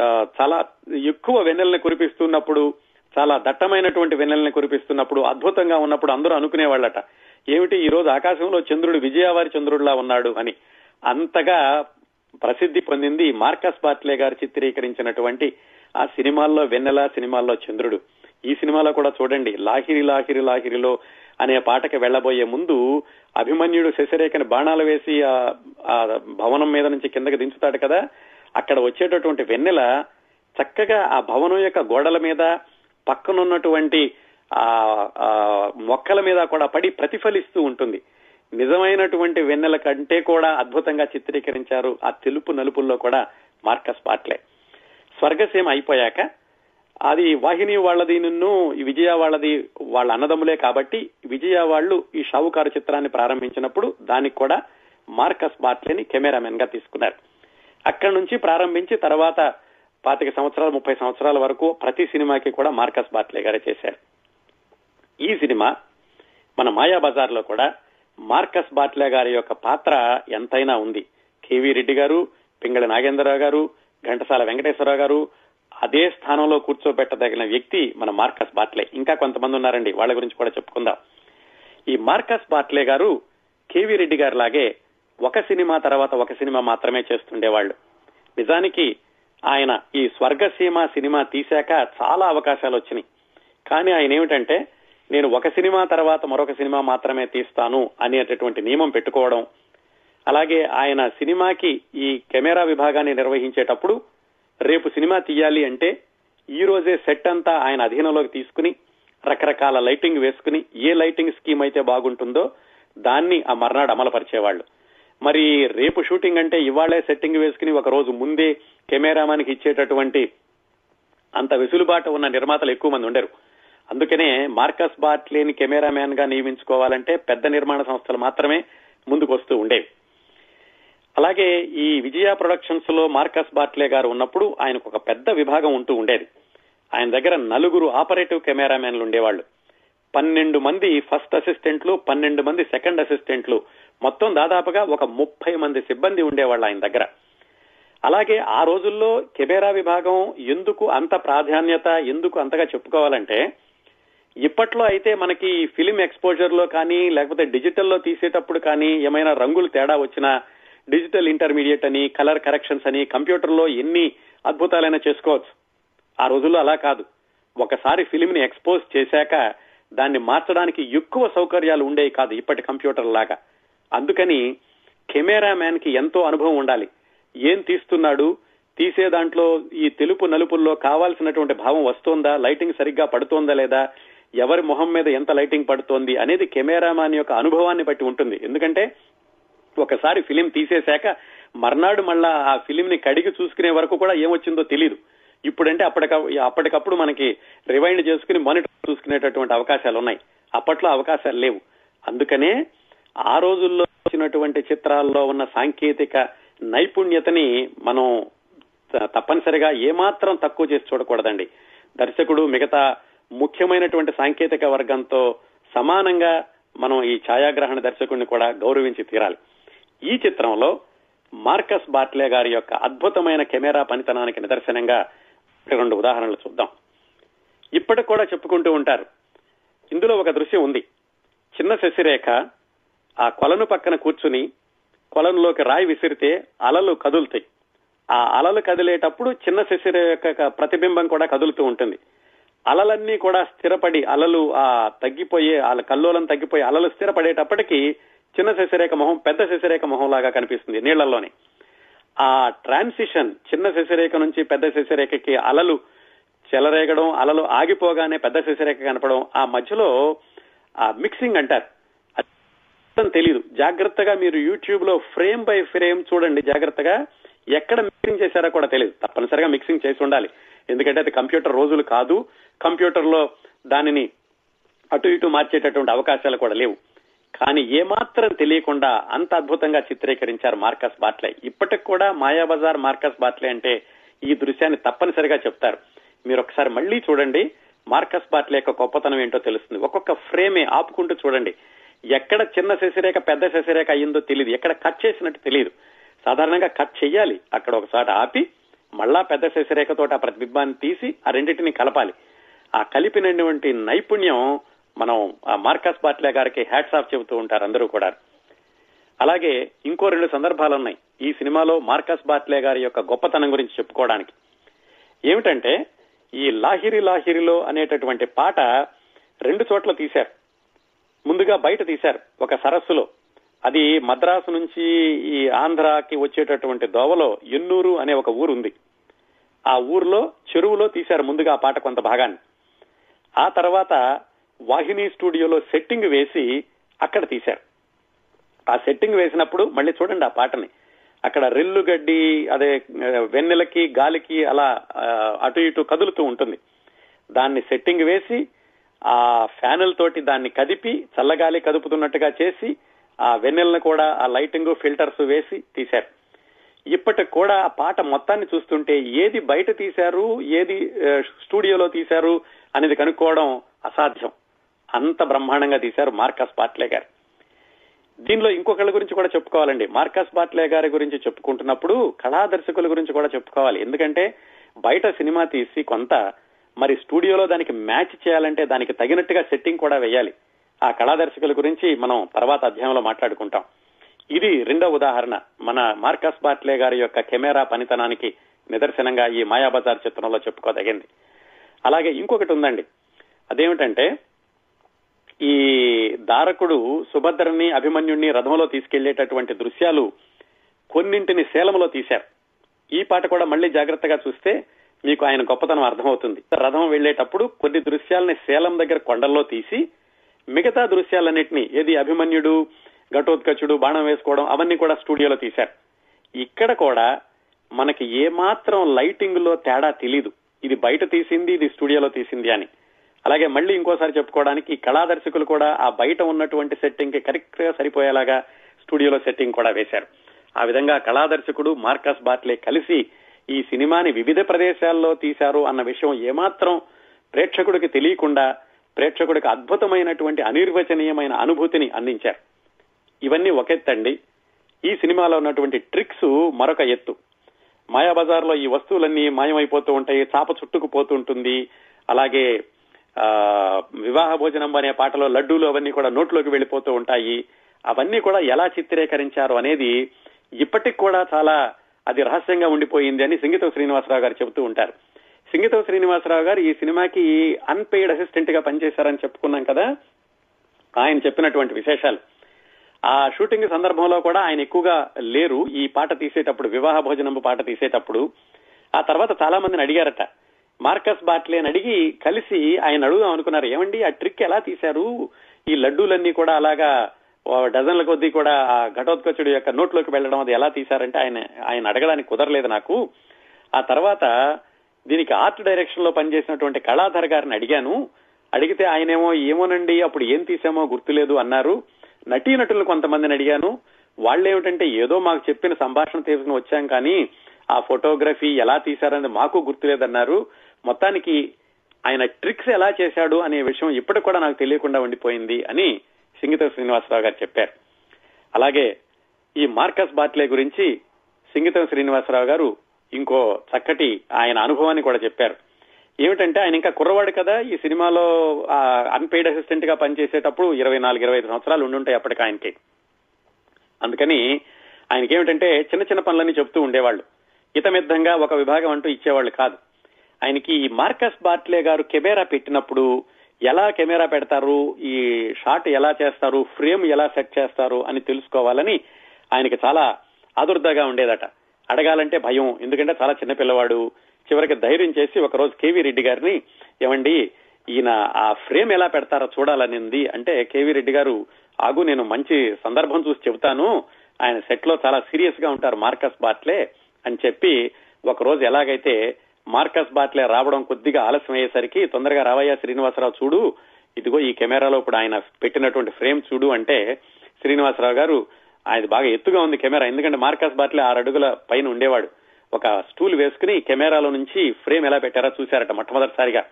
చాలా ఎక్కువ వెన్నెల్ని కురిపిస్తున్నప్పుడు చాలా దట్టమైనటువంటి వెన్నెల్ని కురిపిస్తున్నప్పుడు అద్భుతంగా ఉన్నప్పుడు అందరూ అనుకునేవాళ్ళట. ఏమిటి ఈ రోజు ఆకాశంలో చంద్రుడు విజయవారి చంద్రుడిలా ఉన్నాడు అని. అంతగా ప్రసిద్ధి పొందింది మార్కస్ బాట్లే గారు చిత్రీకరించినటువంటి ఆ సినిమాల్లో వెన్నెల సినిమాల్లో చంద్రుడు. ఈ సినిమాలో కూడా చూడండి లాహిరి లాహిరి లాహిరిలో అనే పాటకి వెళ్ళబోయే ముందు అభిమన్యుడు శశరేఖని బాణాలు వేసి ఆ భవనం మీద నుంచి కిందకి దించుతాడు కదా? అక్కడ వచ్చేటటువంటి వెన్నెల చక్కగా ఆ భవనం యొక్క గోడల మీద పక్కనున్నటువంటి ఆ మొక్కల మీద కూడా పడి ప్రతిఫలిస్తూ ఉంటుంది. నిజమైనటువంటి వెన్నెల కంటే కూడా అద్భుతంగా చిత్రీకరించారు ఆ తెలుపు నలుపుల్లో కూడా మార్కస్ పాట్లే స్వర్గసీమ అయిపోయాక అది వాహిని వాళ్ళది నిన్ను విజయ వాళ్ళది వాళ్ళ అన్నదమ్ములే కాబట్టి విజయ వాళ్ళు ఈ షావుకారు చిత్రాన్ని ప్రారంభించినప్పుడు దానికి కూడా మార్కస్ బాట్లేని కెమెరామెన్గా తీసుకున్నారు. అక్కడి నుంచి ప్రారంభించి తర్వాత పాతిక సంవత్సరాలు ముప్పై సంవత్సరాల వరకు ప్రతి సినిమాకి కూడా మార్కస్ బాట్లే గారే చేశారు. ఈ సినిమా మన మాయాబజార్లో కూడా మార్కస్ బాట్లే గారి యొక్క పాత్ర ఎంతైనా ఉంది. కేవీ రెడ్డి గారు పింగళి నాగేంద్రరావు గారు ఘంటసాల వెంకటేశ్వరరావు గారు అదే స్థానంలో కూర్చోబెట్టదగిన వ్యక్తి మన మార్కస్ బాట్లే. ఇంకా కొంతమంది ఉన్నారండి వాళ్ళ గురించి కూడా చెప్పుకుందాం. ఈ మార్కస్ బాట్లే గారు కేవీ రెడ్డి గారి లాగే ఒక సినిమా తర్వాత ఒక సినిమా మాత్రమే చేస్తుండేవాళ్ళు నిజానికి ఆయన ఈ స్వర్గసీమ సినిమా తీశాక చాలా అవకాశాలు వచ్చినాయి. కానీ ఆయన ఏమిటంటే నేను ఒక సినిమా తర్వాత మరొక సినిమా మాత్రమే తీస్తాను అనేటటువంటి నియమం పెట్టుకోవడం. అలాగే ఆయన సినిమాకి ఈ కెమెరా విభాగాన్ని నిర్వహించేటప్పుడు రేపు సినిమా తీయాలి అంటే ఈ రోజే సెట్ అంతా ఆయన అధీనంలోకి తీసుకుని రకరకాల లైటింగ్ వేసుకుని ఏ లైటింగ్ స్కీమ్ అయితే బాగుంటుందో దాన్ని ఆ మర్నాడు అమలుపరిచేవాళ్ళు మరి రేపు షూటింగ్ అంటే ఇవాళే సెట్టింగ్ వేసుకుని ఒక రోజు ముందే కెమెరామాన్కి ఇచ్చేటటువంటి అంత వెసులుబాటు ఉన్న నిర్మాతలు ఎక్కువ మంది ఉండరు. అందుకనే మార్కస్ బాట్లేని కెమెరామ్యాన్గా నియమించుకోవాలంటే పెద్ద నిర్మాణ సంస్థలు మాత్రమే ముందుకు వస్తూ ఉండేవి. అలాగే ఈ విజయ ప్రొడక్షన్స్లో మార్కస్ బాట్లే గారు ఉన్నప్పుడు ఆయనకు ఒక పెద్ద విభాగం ఉంటూ ఉండేది. ఆయన దగ్గర నలుగురు ఆపరేటివ్ కెమెరామ్యాన్లు ఉండేవాళ్ళు పన్నెండు మంది ఫస్ట్ అసిస్టెంట్లు పన్నెండు మంది సెకండ్ అసిస్టెంట్లు మొత్తం దాదాపుగా ఒక ముప్పై మంది సిబ్బంది ఉండేవాళ్ళు ఆయన దగ్గర. అలాగే ఆ రోజుల్లో కెమెరా విభాగం ఎందుకు అంత ప్రాధాన్యత ఎందుకు అంతగా చెప్పుకోవాలంటే ఇప్పట్లో అయితే మనకి ఫిలిం ఎక్స్పోజర్లో కానీ లేకపోతే డిజిటల్లో తీసేటప్పుడు కానీ ఏమైనా రంగులు తేడా వచ్చినా డిజిటల్ ఇంటర్మీడియట్ అని కలర్ కరెక్షన్స్ అని కంప్యూటర్లో ఎన్ని అద్భుతాలైనా చేసుకోవచ్చు. ఆ రోజుల్లో అలా కాదు. ఒకసారి ఫిలిం ని ఎక్స్పోజ్ చేశాక దాన్ని మార్చడానికి ఎక్కువ సౌకర్యాలు ఉండేవి కాదు ఇప్పటి కంప్యూటర్ లాగా అందుకని కెమెరామ్యాన్కి ఎంతో అనుభవం ఉండాలి. ఏం తీస్తున్నాడు? తీసే దాంట్లో ఈ తెలుపు నలుపుల్లో కావాల్సినటువంటి భావం వస్తోందా? లైటింగ్ సరిగ్గా పడుతోందా లేదా? ఎవరి మొహం మీద ఎంత లైటింగ్ పడుతోంది? అనేది కెమెరామాన్ యొక్క అనుభవాన్ని బట్టి ఉంటుంది. ఎందుకంటే ఒకసారి ఫిలిం తీసేశాక మర్నాడు మళ్ళా ఆ ఫిలిం ని కడిగి చూసుకునే వరకు కూడా ఏమొచ్చిందో తెలియదు ఇప్పుడంటే అప్పటిక అప్పటికప్పుడు మనకి రివైండ్ చేసుకుని మానిటర్ చూసుకునేటటువంటి అవకాశాలు ఉన్నాయి అప్పట్లో అవకాశాలు లేవు. అందుకనే ఆ రోజుల్లో వచ్చినటువంటి చిత్రాల్లో ఉన్న సాంకేతిక నైపుణ్యతని మనం తప్పనిసరిగా ఏమాత్రం తక్కువ చేసి చూడకూడదండి. దర్శకుడు మిగతా ముఖ్యమైనటువంటి సాంకేతిక వర్గంతో సమానంగా మనం ఈ ఛాయాగ్రహణ దర్శకుడిని కూడా గౌరవించి తీరాలి. ఈ చిత్రంలో మార్కస్ బాట్లే గారి యొక్క అద్భుతమైన కెమెరా పనితనానికి నిదర్శనంగా రెండు ఉదాహరణలు చూద్దాం. ఇప్పటికి కూడా చెప్పుకుంటూ ఉంటారు. ఇందులో ఒక దృశ్యం ఉంది. చిన్న శశిరేఖ ఆ కొలను పక్కన కూర్చుని కొలంలోకి రాయి విసిరితే అలలు కదులుతాయి. ఆ అలలు కదిలేటప్పుడు చిన్న శశిరేఖ ప్రతిబింబం కూడా కదులుతూ ఉంటుంది. అలలన్నీ కూడా స్థిరపడి అలలు ఆ తగ్గిపోయే అల కల్లోలం తగ్గిపోయి అలలు స్థిరపడేటప్పటికీ చిన్న శశిరేఖ మొహం పెద్ద శశిరేఖ మొహం లాగా కనిపిస్తుంది నీళ్ళలోనే ఆ ట్రాన్సిషన్ చిన్న శశిరేఖ నుంచి పెద్ద శశిరేఖకి అలలు చెలరేగడం అలలు ఆగిపోగానే పెద్ద శశిరేఖ కనపడం ఆ మధ్యలో ఆ మిక్సింగ్ అంటారు. మొత్తం తెలియదు జాగ్రత్తగా మీరు యూట్యూబ్లో ఫ్రేమ్ బై ఫ్రేమ్ చూడండి. జాగ్రత్తగా ఎక్కడ మిక్సింగ్ చేశారో కూడా తెలియదు తప్పనిసరిగా మిక్సింగ్ చేసి ఉండాలి. ఎందుకంటే అది కంప్యూటర్ రోజులు కాదు. కంప్యూటర్లో దానిని అటు ఇటు మార్చేటటువంటి అవకాశాలు కూడా లేవు. కానీ ఏమాత్రం తెలియకుండా అంత అద్భుతంగా చిత్రీకరించారు మార్కస్ బాట్లే. ఇప్పటికి కూడా మాయాబజార్ మార్కస్ బాట్లే అంటే ఈ దృశ్యాన్ని తప్పనిసరిగా చెప్తారు. మీరు ఒకసారి మళ్ళీ చూడండి. మార్కస్ బాట్లే యొక్క గొప్పతనం ఏంటో తెలుస్తుంది. ఒక్కొక్క ఫ్రేమే ఆపుకుంటూ చూడండి. ఎక్కడ చిన్న శశిరేఖ పెద్ద శశిరేఖ అయ్యిందో తెలియదు ఎక్కడ కట్ చేసినట్టు తెలియదు సాధారణంగా కట్ చేయాలి అక్కడ ఒకసారి ఆపి మళ్ళా పెద్ద శశిరేఖతో ఆ ప్రతిబింబాన్ని తీసి ఆ రెండింటిని కలపాలి. ఆ కలిపినటువంటి నైపుణ్యం మనం ఆ మార్కస్ బాట్లే గారికి హ్యాట్స్ ఆఫ్ చెబుతూ ఉంటారు అందరూ కూడా. అలాగే ఇంకో రెండు సందర్భాలు ఉన్నాయి ఈ సినిమాలో మార్కస్ బాట్లే గారి యొక్క గొప్పతనం గురించి చెప్పుకోవడానికి. ఏమిటంటే ఈ లాహిరి లాహిరిలో అనేటటువంటి పాట రెండు చోట్ల తీశారు. ముందుగా బయట తీశారు ఒక సరస్సులో. అది మద్రాసు నుంచి ఈ ఆంధ్రాకి వచ్చేటటువంటి దోవలో ఎన్నూరు అనే ఒక ఊరు ఉంది ఆ ఊర్లో చెరువులో తీశారు ముందుగా ఆ పాట కొంత భాగాన్ని. ఆ తర్వాత వాహిని స్టూడియోలో సెట్టింగ్ వేసి అక్కడ తీశారు. ఆ సెట్టింగ్ వేసినప్పుడు మళ్ళీ చూడండి ఆ పాటని. అక్కడ రెల్లు గడ్డి అదే వెన్నెలకి గాలికి అలా అటు ఇటు కదులుతూ ఉంటుంది. దాన్ని సెట్టింగ్ వేసి ఆ ఫ్యానుల తోటి దాన్ని కదిపి చల్లగాలి కదుపుతున్నట్టుగా చేసి ఆ వెన్నెలను కూడా ఆ లైటింగ్ ఫిల్టర్స్ వేసి తీశారు. ఇప్పటికి కూడా ఆ పాట మొత్తాన్ని చూస్తుంటే ఏది బయట తీశారు ఏది స్టూడియోలో తీశారు అనేది కనుక్కోవడం అసాధ్యం. అంత బ్రహ్మాండంగా తీశారు మార్కస్ బాట్లే గారు. దీనిలో ఇంకొకళ్ళ గురించి కూడా చెప్పుకోవాలండి. మార్కస్ బాట్లే గారి గురించి చెప్పుకుంటున్నప్పుడు కళా దర్శకుల గురించి కూడా చెప్పుకోవాలి. ఎందుకంటే బయట సినిమా తీసి కొంత మరి స్టూడియోలో దానికి మ్యాచ్ చేయాలంటే దానికి తగినట్టుగా సెట్టింగ్ కూడా వేయాలి. ఆ కళా దర్శకుల గురించి మనం తర్వాత అధ్యాయంలో మాట్లాడుకుంటాం. ఇది రెండో ఉదాహరణ. మన మార్కస్ బాట్లే గారి యొక్క కెమెరా పనితనానికి నిదర్శనంగా ఈ మాయాబజార్ చిత్రంలో చెప్పుకోదగింది. అలాగే ఇంకొకటి ఉందండి. అదేమిటంటే ఈ దారకుడు సుభద్రని అభిమన్యుణ్ణి రథంలో తీసుకెళ్ళేటటువంటి దృశ్యాలు కొన్నింటిని శేలంలో తీశారు. ఈ పాట కూడా మళ్ళీ జాగ్రత్తగా చూస్తే మీకు ఆయన గొప్పతనం అర్థమవుతుంది. రథం వెళ్ళేటప్పుడు కొన్ని దృశ్యాలని శేలం దగ్గర కొండల్లో తీసి మిగతా దృశ్యాలన్నింటినీ ఏది అభిమన్యుడు ఘటోత్కచుడు బాణం వేసుకోవడం అవన్నీ కూడా స్టూడియోలో తీశారు. ఇక్కడ కూడా మనకి ఏమాత్రం లైటింగ్లో తేడా తెలీదు. ఇది బయట తీసింది ఇది స్టూడియోలో తీసింది అని. అలాగే మళ్ళీ ఇంకోసారి చెప్పుకోవడానికి కళాదర్శకులు కూడా ఆ బయట ఉన్నటువంటి సెట్టింగ్కి కరెక్ట్గా సరిపోయేలాగా స్టూడియోలో సెట్టింగ్ కూడా వేశారు. ఆ విధంగా కళాదర్శకుడు మార్కస్ బాట్లే కలిసి ఈ సినిమాని వివిధ ప్రదేశాల్లో తీశారు అన్న విషయం ఏమాత్రం ప్రేక్షకుడికి తెలియకుండా ప్రేక్షకుడికి అద్భుతమైనటువంటి అనిర్వచనీయమైన అనుభూతిని అందించారు. ఇవన్నీ ఒకెత్తండి. ఈ సినిమాలో ఉన్నటువంటి ట్రిక్స్ మరొక ఎత్తు. మాయాబజార్లో ఈ వస్తువులన్నీ మాయమైపోతూ ఉంటాయి చాప చుట్టుకుపోతుంటుంది అలాగే ఆ వివాహ భోజనం అనే పాటలో లడ్డూలు అవన్నీ కూడా నోట్లోకి వెళ్ళిపోతూ ఉంటాయి. అవన్నీ కూడా ఎలా చిత్రీకరించారు అనేది ఇప్పటికి కూడా చాలా అది రహస్యంగా ఉండిపోయింది అని సింగితం శ్రీనివాసరావు గారు చెబుతూ ఉంటారు. సింగితం శ్రీనివాసరావు గారు ఈ సినిమాకి అన్పెయిడ్ అసిస్టెంట్గా పనిచేశారని చెప్పుకున్నాం కదా. ఆయన చెప్పినటువంటి విశేషాలు. ఆ షూటింగ్ సందర్భంలో కూడా ఆయన ఎక్కువగా లేరు. ఈ పాట తీసేటప్పుడు వివాహ భోజనం పాట తీసేటప్పుడు. ఆ తర్వాత చాలా మందిని అడిగారట. మార్కస్ బాట్లే అని అడిగి కలిసి ఆయన అడుగుదాం అనుకున్నారు. ఏమండి ఆ ట్రిక్ ఎలా తీశారు? ఈ లడ్డూలన్నీ కూడా అలాగా డజన్ల కొద్దీ కూడా ఆ ఘటోత్కచుడు యొక్క నోట్లోకి వెళ్ళడం అది ఎలా తీశారంటే ఆయన ఆయన అడగడానికి కుదరలేదు నాకు. ఆ తర్వాత దీనికి ఆర్ట్ డైరెక్షన్లో పనిచేసినటువంటి కళాధర్ గారిని అడిగాను. అడిగితే ఆయనేమో ఏమోనండి అప్పుడు ఏం తీసామో గుర్తులేదు అన్నారు. నటీనటులు కొంతమందిని అడిగాను. వాళ్ళేమిటంటే ఏదో మాకు చెప్పిన సంభాషణ తీసుకుని వచ్చాం కానీ ఆ ఫోటోగ్రఫీ ఎలా తీశారనేది మాకు గుర్తులేదన్నారు. మొత్తానికి ఆయన ట్రిక్స్ ఎలా చేశాడు అనే విషయం ఇప్పటికి కూడా నాకు తెలియకుండా ఉండిపోయింది అని సింగిత శ్రీనివాసరావు గారు చెప్పారు. అలాగే ఈ మార్కస్ బాట్లే గురించి సింగితం శ్రీనివాసరావు గారు ఇంకో చక్కటి ఆయన అనుభవాన్ని కూడా చెప్పారు. ఏమిటంటే ఆయన ఇంకా కుర్రవాడు కదా ఈ సినిమాలో అన్పెయిడ్ అసిస్టెంట్గా పనిచేసేటప్పుడు ఇరవై నాలుగు ఇరవై ఐదు సంవత్సరాలు ఉండుంటాయి అప్పటికి ఆయనకి. అందుకని ఆయనకి ఏమిటంటే చిన్న చిన్న పనులన్నీ చెప్తూ ఉండేవాళ్ళు. హితమిద్దంగా ఒక విభాగం అంటూ ఇచ్చేవాళ్ళు కాదు. ఆయనకి ఈ మార్కస్ బార్ట్లే గారు కెమెరా పెట్టినప్పుడు ఎలా కెమెరా పెడతారు ఈ షాట్ ఎలా చేస్తారు ఫ్రేమ్ ఎలా సెట్ చేస్తారు అని తెలుసుకోవాలని ఆయనకి చాలా ఆదుర్దగా ఉండేదట. అడగాలంటే భయం ఎందుకంటే చాలా చిన్న పిల్లవాడు. చివరికి ధైర్యం చేసి ఒక రోజు కేవీ రెడ్డి గారిని ఏమండి ఈయన ఆ ఫ్రేమ్ ఎలా పెడతారో చూడాలనింది. అంటే కేవీ రెడ్డి గారు ఆగు నేను మంచి సందర్భం చూసి చెబుతాను. ఆయన సెట్లో చాలా సీరియస్గా ఉంటారు మార్కస్ బాట్లే అని చెప్పి ఒక రోజు ఎలాగైతే మార్కస్ బాట్లే రావడం కొద్దిగా ఆలస్యం అయ్యేసరికి తొందరగా రావయ్య శ్రీనివాసరావు చూడు. ఇదిగో ఈ కెమెరాలో ఇప్పుడు ఆయన పెట్టినటువంటి ఫ్రేమ్ చూడు అంటే శ్రీనివాసరావు గారు ఆయన బాగా ఎత్తుగా ఉంది కెమెరా. ఎందుకంటే మార్కస్ బాట్లే ఆరు అడుగుల పైన ఉండేవాడు. ఒక స్టూల్ వేసుకుని కెమెరాలో నుంచి ఫ్రేమ్ ఎలా పెట్టారో చూశారట మొట్టమొదటిసారిగా.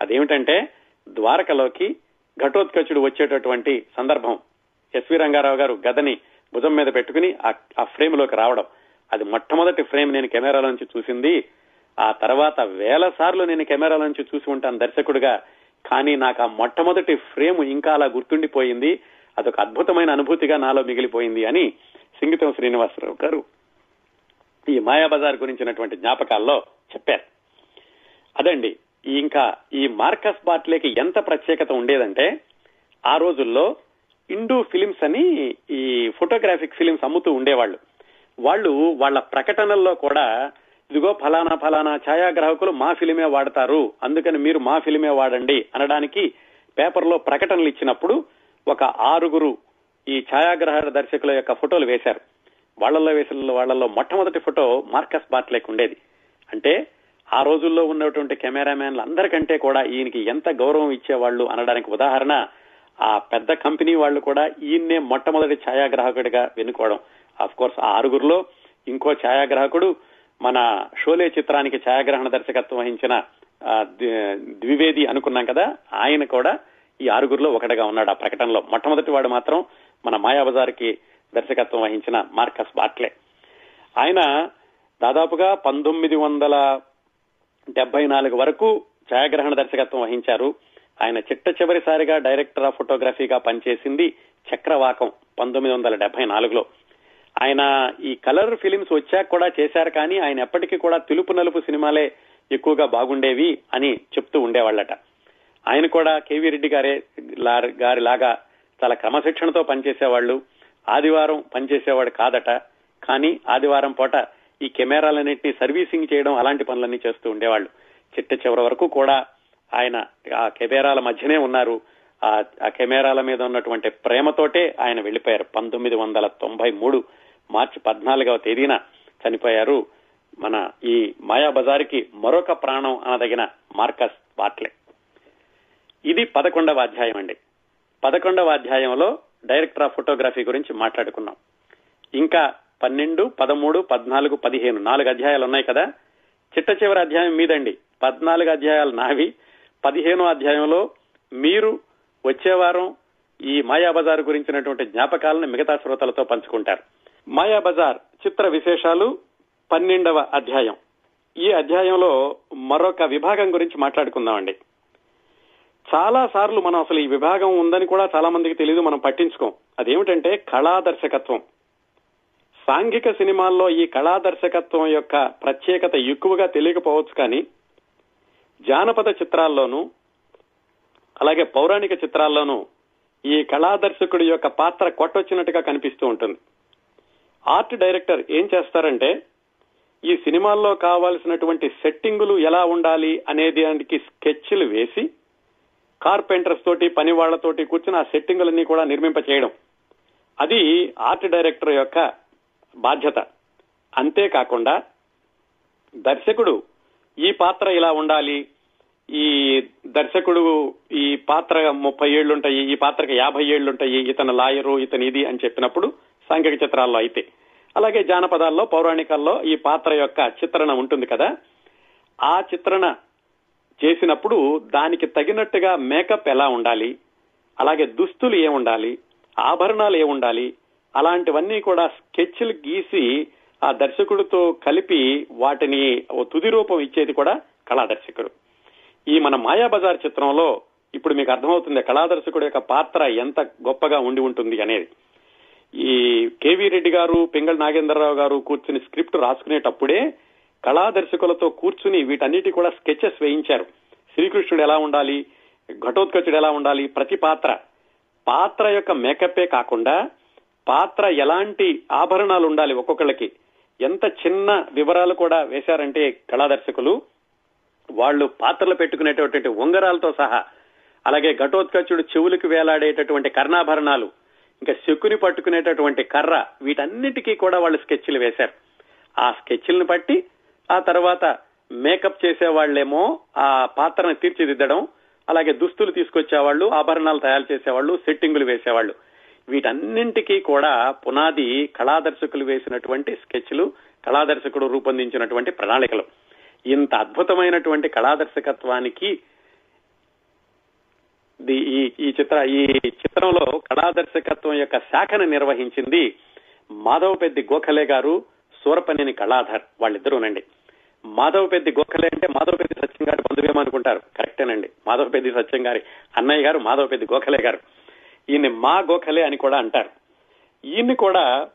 అదేమిటంటే ద్వారకలోకి ఘటోత్కచుడు వచ్చేటటువంటి సందర్భం. ఎస్వి రంగారావు గారు గదని భుజం మీద పెట్టుకుని ఆ ఫ్రేమ్లోకి రావడం. అది మొట్టమొదటి ఫ్రేమ్ నేను కెమెరాలో నుంచి చూసింది. ఆ తర్వాత వేల సార్లు నేను కెమెరాల నుంచి చూసి ఉంటాను దర్శకుడిగా. కానీ నాకు ఆ మొట్టమొదటి ఫ్రేమ్ ఇంకా అలా గుర్తుండిపోయింది. అదొక అద్భుతమైన అనుభూతిగా నాలో మిగిలిపోయింది అని సింగితం శ్రీనివాసరావు గారు ఈ మాయాబజార్ గురించినటువంటి జ్ఞాపకాల్లో చెప్పారు. అదండి ఇంకా ఈ మార్కస్ బాట్లేకి ఎంత ప్రత్యేకత ఉండేదంటే ఆ రోజుల్లో ఇండూ ఫిలిమ్స్ అని ఈ ఫోటోగ్రాఫిక్ ఫిలిమ్స్ అమ్ముతూ ఉండేవాళ్ళు. వాళ్ళు వాళ్ళ ప్రకటనల్లో కూడా ఇదిగో ఫలానా ఫలానా ఛాయాగ్రాహకులు మా ఫిలిమే వాడతారు అందుకని మీరు మా ఫిలిమే వాడండి అనడానికి పేపర్లో ప్రకటనలు ఇచ్చినప్పుడు ఒక ఆరుగురు ఈ ఛాయాగ్రహ దర్శకుల యొక్క ఫోటోలు వేశారు. వాళ్ళలో వేసిన వాళ్ళలో మొట్టమొదటి ఫోటో మార్కస్ బాట్లేక్ ఉండేది. అంటే ఆ రోజుల్లో ఉన్నటువంటి కెమెరామ్యాన్లు అందరికంటే కూడా ఈయనకి ఎంత గౌరవం ఇచ్చేవాళ్ళు అనడానికి ఉదాహరణ ఆ పెద్ద కంపెనీ వాళ్ళు కూడా ఈయన్నే మొట్టమొదటి ఛాయాగ్రాహకుడిగా వెనుకోవడం ఆఫ్ కోర్స్ ఆ ఆరుగురులో ఇంకో ఛాయాగ్రాహకుడు మన షోలే చిత్రానికి ఛాయాగ్రహణ దర్శకత్వం వహించిన ద్వివేది అనుకున్నాం కదా ఆయన కూడా ఈ ఆరుగురిలో ఒకటిగా ఉన్నాడు ఆ ప్రకటనలో. మొట్టమొదటి వాడు మాత్రం మన మాయాబజార్కి దర్శకత్వం వహించిన మార్కస్ బాట్లే. ఆయన దాదాపుగా పంతొమ్మిది వందల డెబ్బై నాలుగు వరకు ఛాయాగ్రహణ దర్శకత్వం వహించారు. ఆయన చిట్ట చివరిసారిగా డైరెక్టర్ ఆఫ్ ఫోటోగ్రఫీగా పనిచేసింది చక్రవాకం పంతొమ్మిది వందల డెబ్బై నాలుగులో. ఆయన ఈ కలర్ ఫిలిమ్స్ వచ్చాక కూడా చేశారు కానీ ఆయన ఎప్పటికీ కూడా తెలుపు నలుపు సినిమాలే ఎక్కువగా బాగుండేవి అని చెప్తూ ఉండేవాళ్ళట. ఆయన కూడా కేవీ రెడ్డి గారే గారి లాగా చాలా క్రమశిక్షణతో పనిచేసేవాళ్ళు. ఆదివారం పనిచేసేవాడు కాదట. కానీ ఆదివారం పూట ఈ కెమెరాలన్నింటినీ సర్వీసింగ్ చేయడం అలాంటి పనులన్నీ చేస్తూ ఉండేవాళ్ళు. చిట్ట చివరి వరకు కూడా ఆయన ఆ కెమెరాల మధ్యనే ఉన్నారు. ఆ కెమెరాల మీద ఉన్నటువంటి ప్రేమతోటే ఆయన వెళ్ళిపోయారు పంతొమ్మిది వందల తొంభై మూడు మార్చి పద్నాలుగవ తేదీన చనిపోయారు మన ఈ మాయా బజార్కి మరొక ప్రాణం అనదగిన మార్కస్ బాట్లే. ఇది పదకొండవ అధ్యాయం అండి. పదకొండవ అధ్యాయంలో డైరెక్టర్ ఆఫ్ ఫోటోగ్రఫీ గురించి మాట్లాడుకున్నాం. ఇంకా పన్నెండు పదమూడు పద్నాలుగు పదిహేను నాలుగు అధ్యాయాలు ఉన్నాయి కదా? చిట్ట చివరి అధ్యాయం మీదండి. పద్నాలుగు అధ్యాయాలు నావి. పదిహేనో అధ్యాయంలో మీరు వచ్చే వారం ఈ మాయాబజార్ గురించినటువంటి జ్ఞాపకాలను మిగతా శ్రోతలతో పంచుకుంటారు. మాయాబజార్ చిత్ర విశేషాలు పన్నెండవ అధ్యాయం. ఈ అధ్యాయంలో మరొక విభాగం గురించి మాట్లాడుకుందామండి. చాలా సార్లు మనం అసలు ఈ విభాగం ఉందని కూడా చాలా మందికి తెలియదు మనం పట్టించుకోం. అదేమిటంటే కళా దర్శకత్వం సాంఘిక సినిమాల్లో ఈ కళా దర్శకత్వం యొక్క ప్రత్యేకత ఎక్కువగా తెలియకపోవచ్చు కానీ జానపద చిత్రాల్లోనూ అలాగే పౌరాణిక చిత్రాల్లోనూ ఈ కళాదర్శకుడి యొక్క పాత్ర కొట్టొచ్చినట్టుగా కనిపిస్తూ ఉంటుంది. ఆర్ట్ డైరెక్టర్ ఏం చేస్తారంటే ఈ సినిమాల్లో కావాల్సినటువంటి సెట్టింగులు ఎలా ఉండాలి అనే దానికి స్కెచ్లు వేసి కార్పెంటర్స్ తోటి పని వాళ్ళతోటి కూర్చుని ఆ సెట్టింగులన్నీ కూడా నిర్మింప చేయడం. అది ఆర్ట్ డైరెక్టర్ యొక్క బాధ్యత. అంతేకాకుండా దర్శకుడు ఈ పాత్ర ఇలా ఉండాలి ఈ దర్శకుడు ఈ పాత్ర ముప్పై ఏళ్ళుంటాయి ఈ పాత్రకి యాభై ఏళ్ళుంటాయి ఇతను లాయరు ఇతను ఇది అని చెప్పినప్పుడు సాంఘిక చిత్రాల్లో అయితే. అలాగే జానపదాల్లో పౌరాణికాల్లో ఈ పాత్ర యొక్క చిత్రణ ఉంటుంది కదా. ఆ చిత్రణ చేసినప్పుడు దానికి తగినట్టుగా మేకప్ ఎలా ఉండాలి? అలాగే దుస్తులు ఏ ఉండాలి ఆభరణాలు ఏ ఉండాలి అలాంటివన్నీ కూడా స్కెచ్లు గీసి ఆ దర్శకుడితో కలిపి వాటిని ఓ తుది రూపం ఇచ్చేది కూడా కళా దర్శకుడు ఈ మన మాయాబజార్ చిత్రంలో ఇప్పుడు మీకు అర్థమవుతుంది కళాదర్శకుడు యొక్క పాత్ర ఎంత గొప్పగా ఉండి ఉంటుంది అనేది. ఈ కేవీ రెడ్డి గారు పింగళ నాగేంద్రరావు గారు కూర్చుని స్క్రిప్ట్ రాసుకునేటప్పుడే కళాదర్శకులతో కూర్చుని వీటన్నిటి కూడా స్కెచెస్ వేయించారు. శ్రీకృష్ణుడు ఎలా ఉండాలి? ఘటోత్కచుడు ఎలా ఉండాలి? ప్రతి పాత్ర. పాత్ర యొక్క మేకప్పే కాకుండా పాత్ర ఎలాంటి ఆభరణాలు ఉండాలి ఒక్కొక్కళ్ళకి? ఎంత చిన్న వివరాలు కూడా వేశారంటే కళాదర్శకులు. వాళ్ళు పాత్రలు పెట్టుకునేటటువంటి ఉంగరాలతో సహా అలాగే ఘటోత్కచుడు చెవులకు వేలాడేటటువంటి కర్ణాభరణాలు ఇంకా శకుని పట్టుకునేటటువంటి కర్ర వీటన్నిటికీ కూడా వాళ్ళు స్కెచ్లు వేశారు. ఆ స్కెచ్లను బట్టి ఆ తర్వాత మేకప్ చేసే వాళ్ళేమో ఆ పాత్రను తీర్చిదిద్దడం అలాగే దుస్తులు తీసుకొచ్చేవాళ్ళు ఆభరణాలు తయారు చేసేవాళ్ళు సెట్టింగులు వేసేవాళ్ళు. వీటన్నింటికీ కూడా పునాది కళాదర్శకులు వేసినటువంటి స్కెచ్లు కళాదర్శకుడు రూపొందించినటువంటి ప్రణాళికలు. ఇంత అద్భుతమైనటువంటి కళాదర్శకత్వానికి ఈ ఈ చిత్ర ఈ చిత్రంలో కళాదర్శకత్వం యొక్క శాఖను నిర్వహించింది మాధవ పెద్ది గోఖలే గారు సూరపనేని కళాధర్ వాళ్ళిద్దరూనండి. మాధవ పెద్ది గోఖలే అంటే మాధవపెద్ది సత్యం గారి బంధువేమనుకుంటారు కరెక్టేనండి కరెక్టేనండి. మాధవపెద్ది సత్యం గారి అన్నయ్య గారు మాధవ పెద్ది గోఖలే గారు. ఈయన మా గోఖలే అని కూడా అంటారు. ఈయన్ని కూడా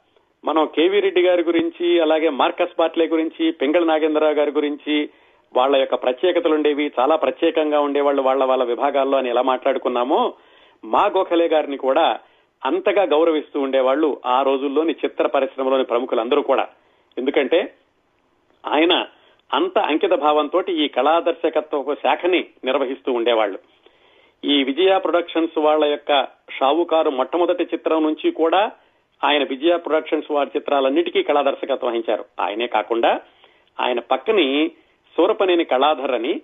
మనం కేవీ రెడ్డి గారి గురించి అలాగే మార్కస్ బాట్లే గురించి పెంగళ నాగేంద్రరావు గారి గురించి వాళ్ళ యొక్క ప్రత్యేకతలు ఉండేవి చాలా ప్రత్యేకంగా ఉండేవాళ్ళు వాళ్ళ వాళ్ళ విభాగాల్లో అని ఎలా మాట్లాడుకున్నామో మా గోఖలే గారిని కూడా అంతగా గౌరవిస్తూ ఉండేవాళ్ళు ఆ రోజుల్లోని చిత్ర పరిశ్రమలోని ప్రముఖులందరూ కూడా. ఎందుకంటే ఆయన అంత అంకిత భావంతో ఈ కళాదర్శకత్వ శాఖని నిర్వహిస్తూ ఉండేవాళ్ళు. ఈ విజయ ప్రొడక్షన్స్ వాళ్ళ యొక్క షావుకారు మొట్టమొదటి చిత్రం నుంచి కూడా ఆయన విజయ ప్రొడక్షన్స్ వారి చిత్రాలన్నిటికీ కళాదర్శకత్వం వహించారు. ఆయనే కాకుండా ఆయన పక్కని సూరపనేని కళాధర్ అని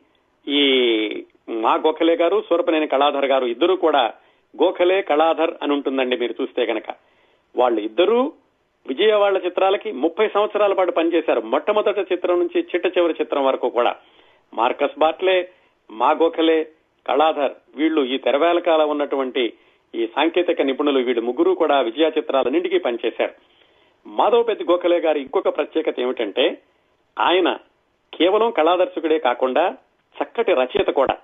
ఈ మా గోఖలే గారు సూరపనేని కళాధర్ గారు ఇద్దరు కూడా గోఖలే కళాధర్ అని ఉంటుందండి మీరు చూస్తే గనక. వాళ్ళు ఇద్దరూ విజయవాళ్ళ చిత్రాలకి ముప్పై సంవత్సరాల పాటు పనిచేశారు. మొట్టమొదటి చిత్రం నుంచి చిట్ట చివరి చిత్రం వరకు కూడా. మార్కస్ బాట్లే మా గోఖలే కళాధర్ వీళ్ళు ఈ తెరవేలకాల ఉన్నటువంటి ఈ సాంకేతిక నిపుణులు వీడు ముగ్గురు కూడా విజయ చిత్రాలన్నింటికీ పనిచేశారు. మాధవ్ గోఖలే గారి ఇంకొక ప్రత్యేకత ఏమిటంటే ఆయన కేవలం కళాదర్శకుడే కాకుండా చక్కటి రచయిత కూడా.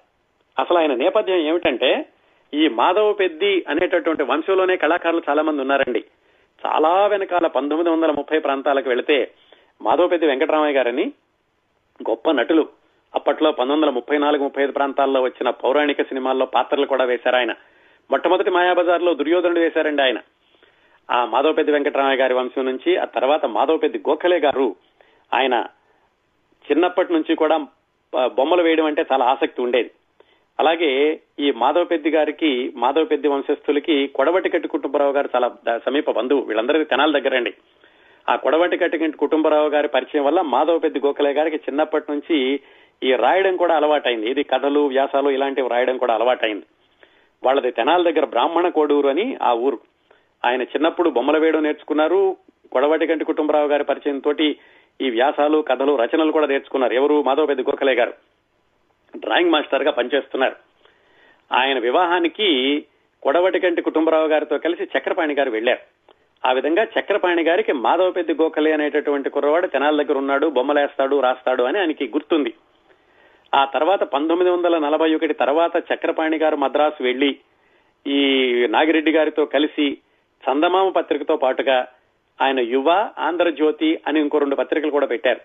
అసలు ఆయన నేపథ్యం ఏమిటంటే ఈ మాధవ పెద్ది అనేటటువంటి వంశంలోనే కళాకారులు చాలా మంది ఉన్నారండి. చాలా వెనకాల పంతొమ్మిది వందల ముప్పై ప్రాంతాలకు వెళితే మాధవ పెద్ది వెంకటరామయ్య గారని గొప్ప నటులు. అప్పట్లో పంతొమ్మిది వందల ముప్పై నాలుగు ముప్పై ఐదు ప్రాంతాల్లో వచ్చిన పౌరాణిక సినిమాల్లో పాత్రలు కూడా వేశారు ఆయన. మొట్టమొదటి మాయాబజార్లో దుర్యోధనుడు వేశారండి ఆయన. ఆ మాధవపెద్ది వెంకటరామయ్య గారి వంశం నుంచి ఆ తర్వాత మాధవపెద్ది గోఖలే గారు ఆయన చిన్నప్పటి నుంచి కూడా బొమ్మలు వేయడం అంటే చాలా ఆసక్తి ఉండేది. అలాగే ఈ మాధవపెద్ది గారికి మాధవపెద్ది వంశస్థులకి కొడవటికట్టి కుటుంబరావు గారు చాలా సమీప బంధువు. వీళ్ళందరికీ తెనాల దగ్గరండి. ఆ కొడవటికట్టి కుటుంబరావు గారి పరిచయం వల్ల మాధవపెద్ది గోఖలే గారికి చిన్నప్పటి నుంచి ఈ రాయడం కూడా అలవాటైంది. ఇది కథలు వ్యాసాలు ఇలాంటివి రాయడం కూడా అలవాటైంది. వాళ్ళది తెనాల దగ్గర బ్రాహ్మణ కోడూరు అని ఆ ఊరు. ఆయన చిన్నప్పుడు బొమ్మల వేయడం నేర్చుకున్నారు. కొడవటి గంటి కుటుంబరావు గారి పరిచయం తోటి ఈ వ్యాసాలు కథలు రచనలు కూడా నేర్చుకున్నారు. ఎవరు? మాధవ పెద్ద గోఖలే గారు. డ్రాయింగ్ మాస్టర్గా పనిచేస్తున్నారు. ఆయన వివాహానికి కొడవటి గంటి కుటుంబరావు గారితో కలిసి చక్రపాణి గారు వెళ్ళారు ఆ విధంగా చక్రపాణి గారికి మాధవ పెద్ద గోఖలే అనేటటువంటి కుర్రవాడు తెనాల దగ్గర ఉన్నాడు. బొమ్మలేస్తాడు రాస్తాడు అని ఆయనకి గుర్తుంది. ఆ తర్వాత పంతొమ్మిది వందల నలభై ఒకటి తర్వాత చక్రపాణి గారు మద్రాసు వెళ్ళి ఈ నాగిరెడ్డి గారితో కలిసి చందమామ పత్రికతో పాటుగా ఆయన యువ ఆంధ్రజ్యోతి అని ఇంకో రెండు పత్రికలు కూడా పెట్టారు.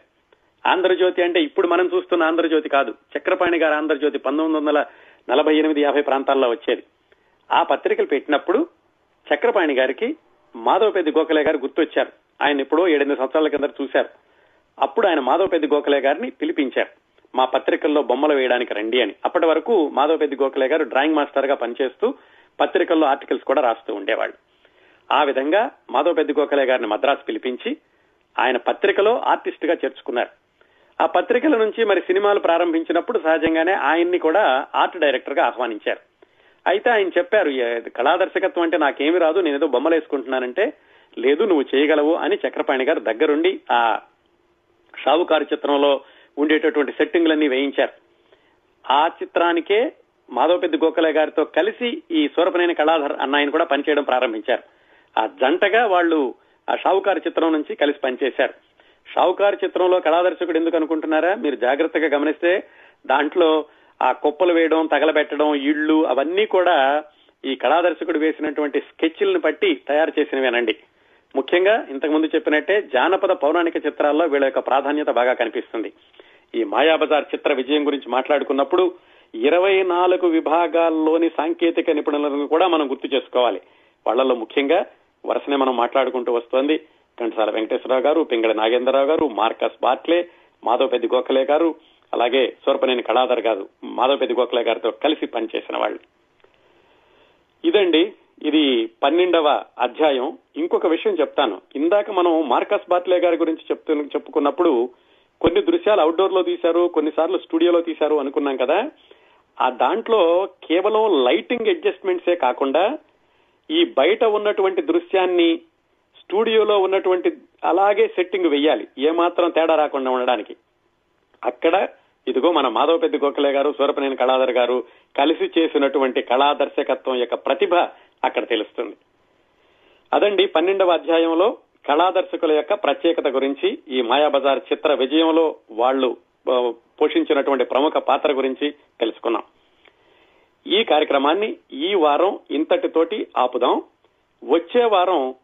ఆంధ్రజ్యోతి అంటే ఇప్పుడు మనం చూస్తున్న ఆంధ్రజ్యోతి కాదు. చక్రపాణి గారు ఆంధ్రజ్యోతి పంతొమ్మిది వందల నలభై ఎనిమిది యాభై ప్రాంతాల్లో వచ్చేది. ఆ పత్రికలు పెట్టినప్పుడు చక్రపాణి గారికి మాధవపెద్ది గోఖలే గారు గుర్తొచ్చారు. ఆయన ఎప్పుడో ఏడెనిమిది సంవత్సరాల కింద చూశారు. అప్పుడు ఆయన మాధవపెద్ది గోఖలే గారిని పిలిపించారు. మా పత్రికల్లో బొమ్మలు వేయడానికి రండి అని. అప్పటి వరకు మాధవపెద్ది గోఖలే గారు డ్రాయింగ్ మాస్టర్గా పనిచేస్తూ పత్రికల్లో ఆర్టికల్స్ కూడా రాస్తూ ఉండేవాళ్ళు. ఆ విధంగా మాధవపెద్ది గోఖలే గారిని మద్రాసు పిలిపించి ఆయన పత్రికలో ఆర్టిస్ట్గా చేర్చుకున్నారు. ఆ పత్రికల నుంచి మరి సినిమాలు ప్రారంభించినప్పుడు సహజంగానే ఆయన్ని కూడా ఆర్ట్ డైరెక్టర్గా ఆహ్వానించారు. అయితే ఆయన చెప్పారు కళాదర్శకత్వం అంటే నాకేమి రాదు నేను ఏదో బొమ్మలు వేసుకుంటున్నానంటే లేదు నువ్వు చేయగలవు అని చక్రపాణి గారు దగ్గరుండి ఆ షావుకారు చిత్రంలో ఉండేటటువంటి సెట్టింగ్లన్నీ వేయించారు. ఆ చిత్రానికే మాధవపెద్ది గోఖలే గారితో కలిసి ఈ సూరపనేని కళాధర్ అన్నాయని కూడా పనిచేయడం ప్రారంభించారు. ఆ జంటగా వాళ్ళు ఆ షావుకారు చిత్రం నుంచి కలిసి పనిచేశారు. షావుకారు చిత్రంలో కళాదర్శకుడు ఎందుకు అనుకుంటున్నారా? మీరు జాగ్రత్తగా గమనిస్తే దాంట్లో ఆ కుప్పలు వేయడం తగలబెట్టడం ఇళ్ళు అవన్నీ కూడా ఈ కళాదర్శకుడు వేసినటువంటి స్కెచ్లను బట్టి తయారు చేసినవేనండి. ముఖ్యంగా ఇంతకుముందు చెప్పినట్టే జానపద పౌరాణిక చిత్రాల్లో వీళ్ళ యొక్క ప్రాధాన్యత బాగా కనిపిస్తుంది. ఈ మాయాబజార్ చిత్ర విజయం గురించి మాట్లాడుకున్నప్పుడు ఇరవై నాలుగు విభాగాల్లోని సాంకేతిక నిపుణులను కూడా మనం గుర్తు చేసుకోవాలి. వాళ్ళలో ముఖ్యంగా వరుసనే మనం మాట్లాడుకుంటూ వస్తోంది కంటసాల వెంకటేశ్వరరావు గారు పింగళ నాగేంద్రరావు గారు మార్కస్ బాట్లే మాధవపెద్ది గోఖలే గారు అలాగే సూరపనేని కళాధర్ గారు మాధవపెద్ది గోఖలే గారితో కలిసి పనిచేసిన వాళ్ళు. ఇదండి ఇది పన్నెండవ అధ్యాయం. ఇంకొక విషయం చెప్తాను. ఇందాక మనం మార్కస్ బాట్లే గారి గురించి చెప్తూ చెప్పుకున్నప్పుడు కొన్ని దృశ్యాలు అవుట్డోర్లో తీశారు కొన్నిసార్లు స్టూడియోలో తీశారు అనుకున్నాం కదా. ఆ దాంట్లో కేవలం లైటింగ్ అడ్జస్ట్మెంట్సే కాకుండా ఈ బయట ఉన్నటువంటి దృశ్యాన్ని స్టూడియోలో ఉన్నటువంటి అలాగే సెట్టింగ్ వెయ్యాలి. ఏమాత్రం తేడా రాకుండా ఉండడానికి. అక్కడ ఇదిగో మన మాధవ పెద్ద గోఖలే గారు సూరపనేని కళాధర్ గారు కలిసి చేసినటువంటి కళా దర్శకత్వం యొక్క ప్రతిభ అక్కడ తెలుస్తుంది. అదండి పన్నెండవ అధ్యాయంలో కళాదర్శకుల యొక్క ప్రత్యేకత గురించి ఈ మాయాబజార్ చిత్ర విజయంలో వాళ్ళు పోషించినటువంటి ప్రముఖ పాత్ర గురించి తెలుసుకున్నాం. ఈ కార్యక్రమాన్ని ఈ వారం ఇంతటితోటి ఆపుదాం. వచ్చే వారం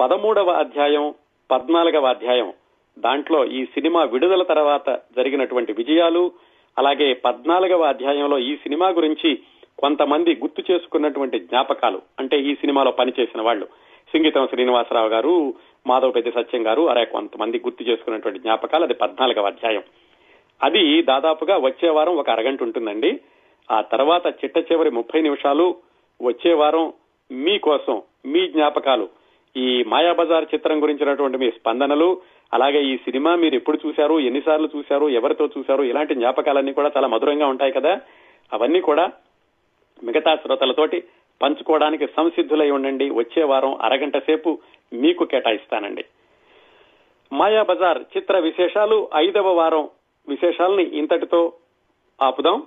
పదమూడవ అధ్యాయం పద్నాలుగవ అధ్యాయం దాంట్లో ఈ సినిమా విడుదల తర్వాత జరిగినటువంటి విజయాలు అలాగే పద్నాలుగవ అధ్యాయంలో ఈ సినిమా గురించి కొంతమంది గుర్తు చేసుకున్నటువంటి జ్ఞాపకాలు అంటే ఈ సినిమాలో పనిచేసిన వాళ్ళు సింగీతం శ్రీనివాసరావు గారు మాధవ పెద్ద సత్యం గారు అరే కొంతమంది గుర్తు చేసుకున్నటువంటి జ్ఞాపకాలు అది పద్నాలుగవ అధ్యాయం. అది దాదాపుగా వచ్చే వారం ఒక అరగంట ఉంటుందండి. ఆ తర్వాత చిట్ట చివరి ముప్పై నిమిషాలు వచ్చే వారం మీకోసం మీ జ్ఞాపకాలు ఈ మాయాబజార్ చిత్రం గురించినటువంటి మీ స్పందనలు అలాగే ఈ సినిమా మీరు ఎప్పుడు చూశారు ఎన్నిసార్లు చూశారు ఎవరితో చూశారు ఇలాంటి జ్ఞాపకాలన్నీ కూడా చాలా మధురంగా ఉంటాయి కదా. అవన్నీ కూడా మిగతా శ్రోతలతోటి పంచుకోవడానికి సంసిద్ధులై ఉండండి. వచ్చే వారం అరగంట సేపు మీకు కేటాయిస్తానండి. మాయా బజార్ చిత్ర విశేషాలు ఐదవ వారం విశేషాలని ఇంతటితో ఆపుదాం.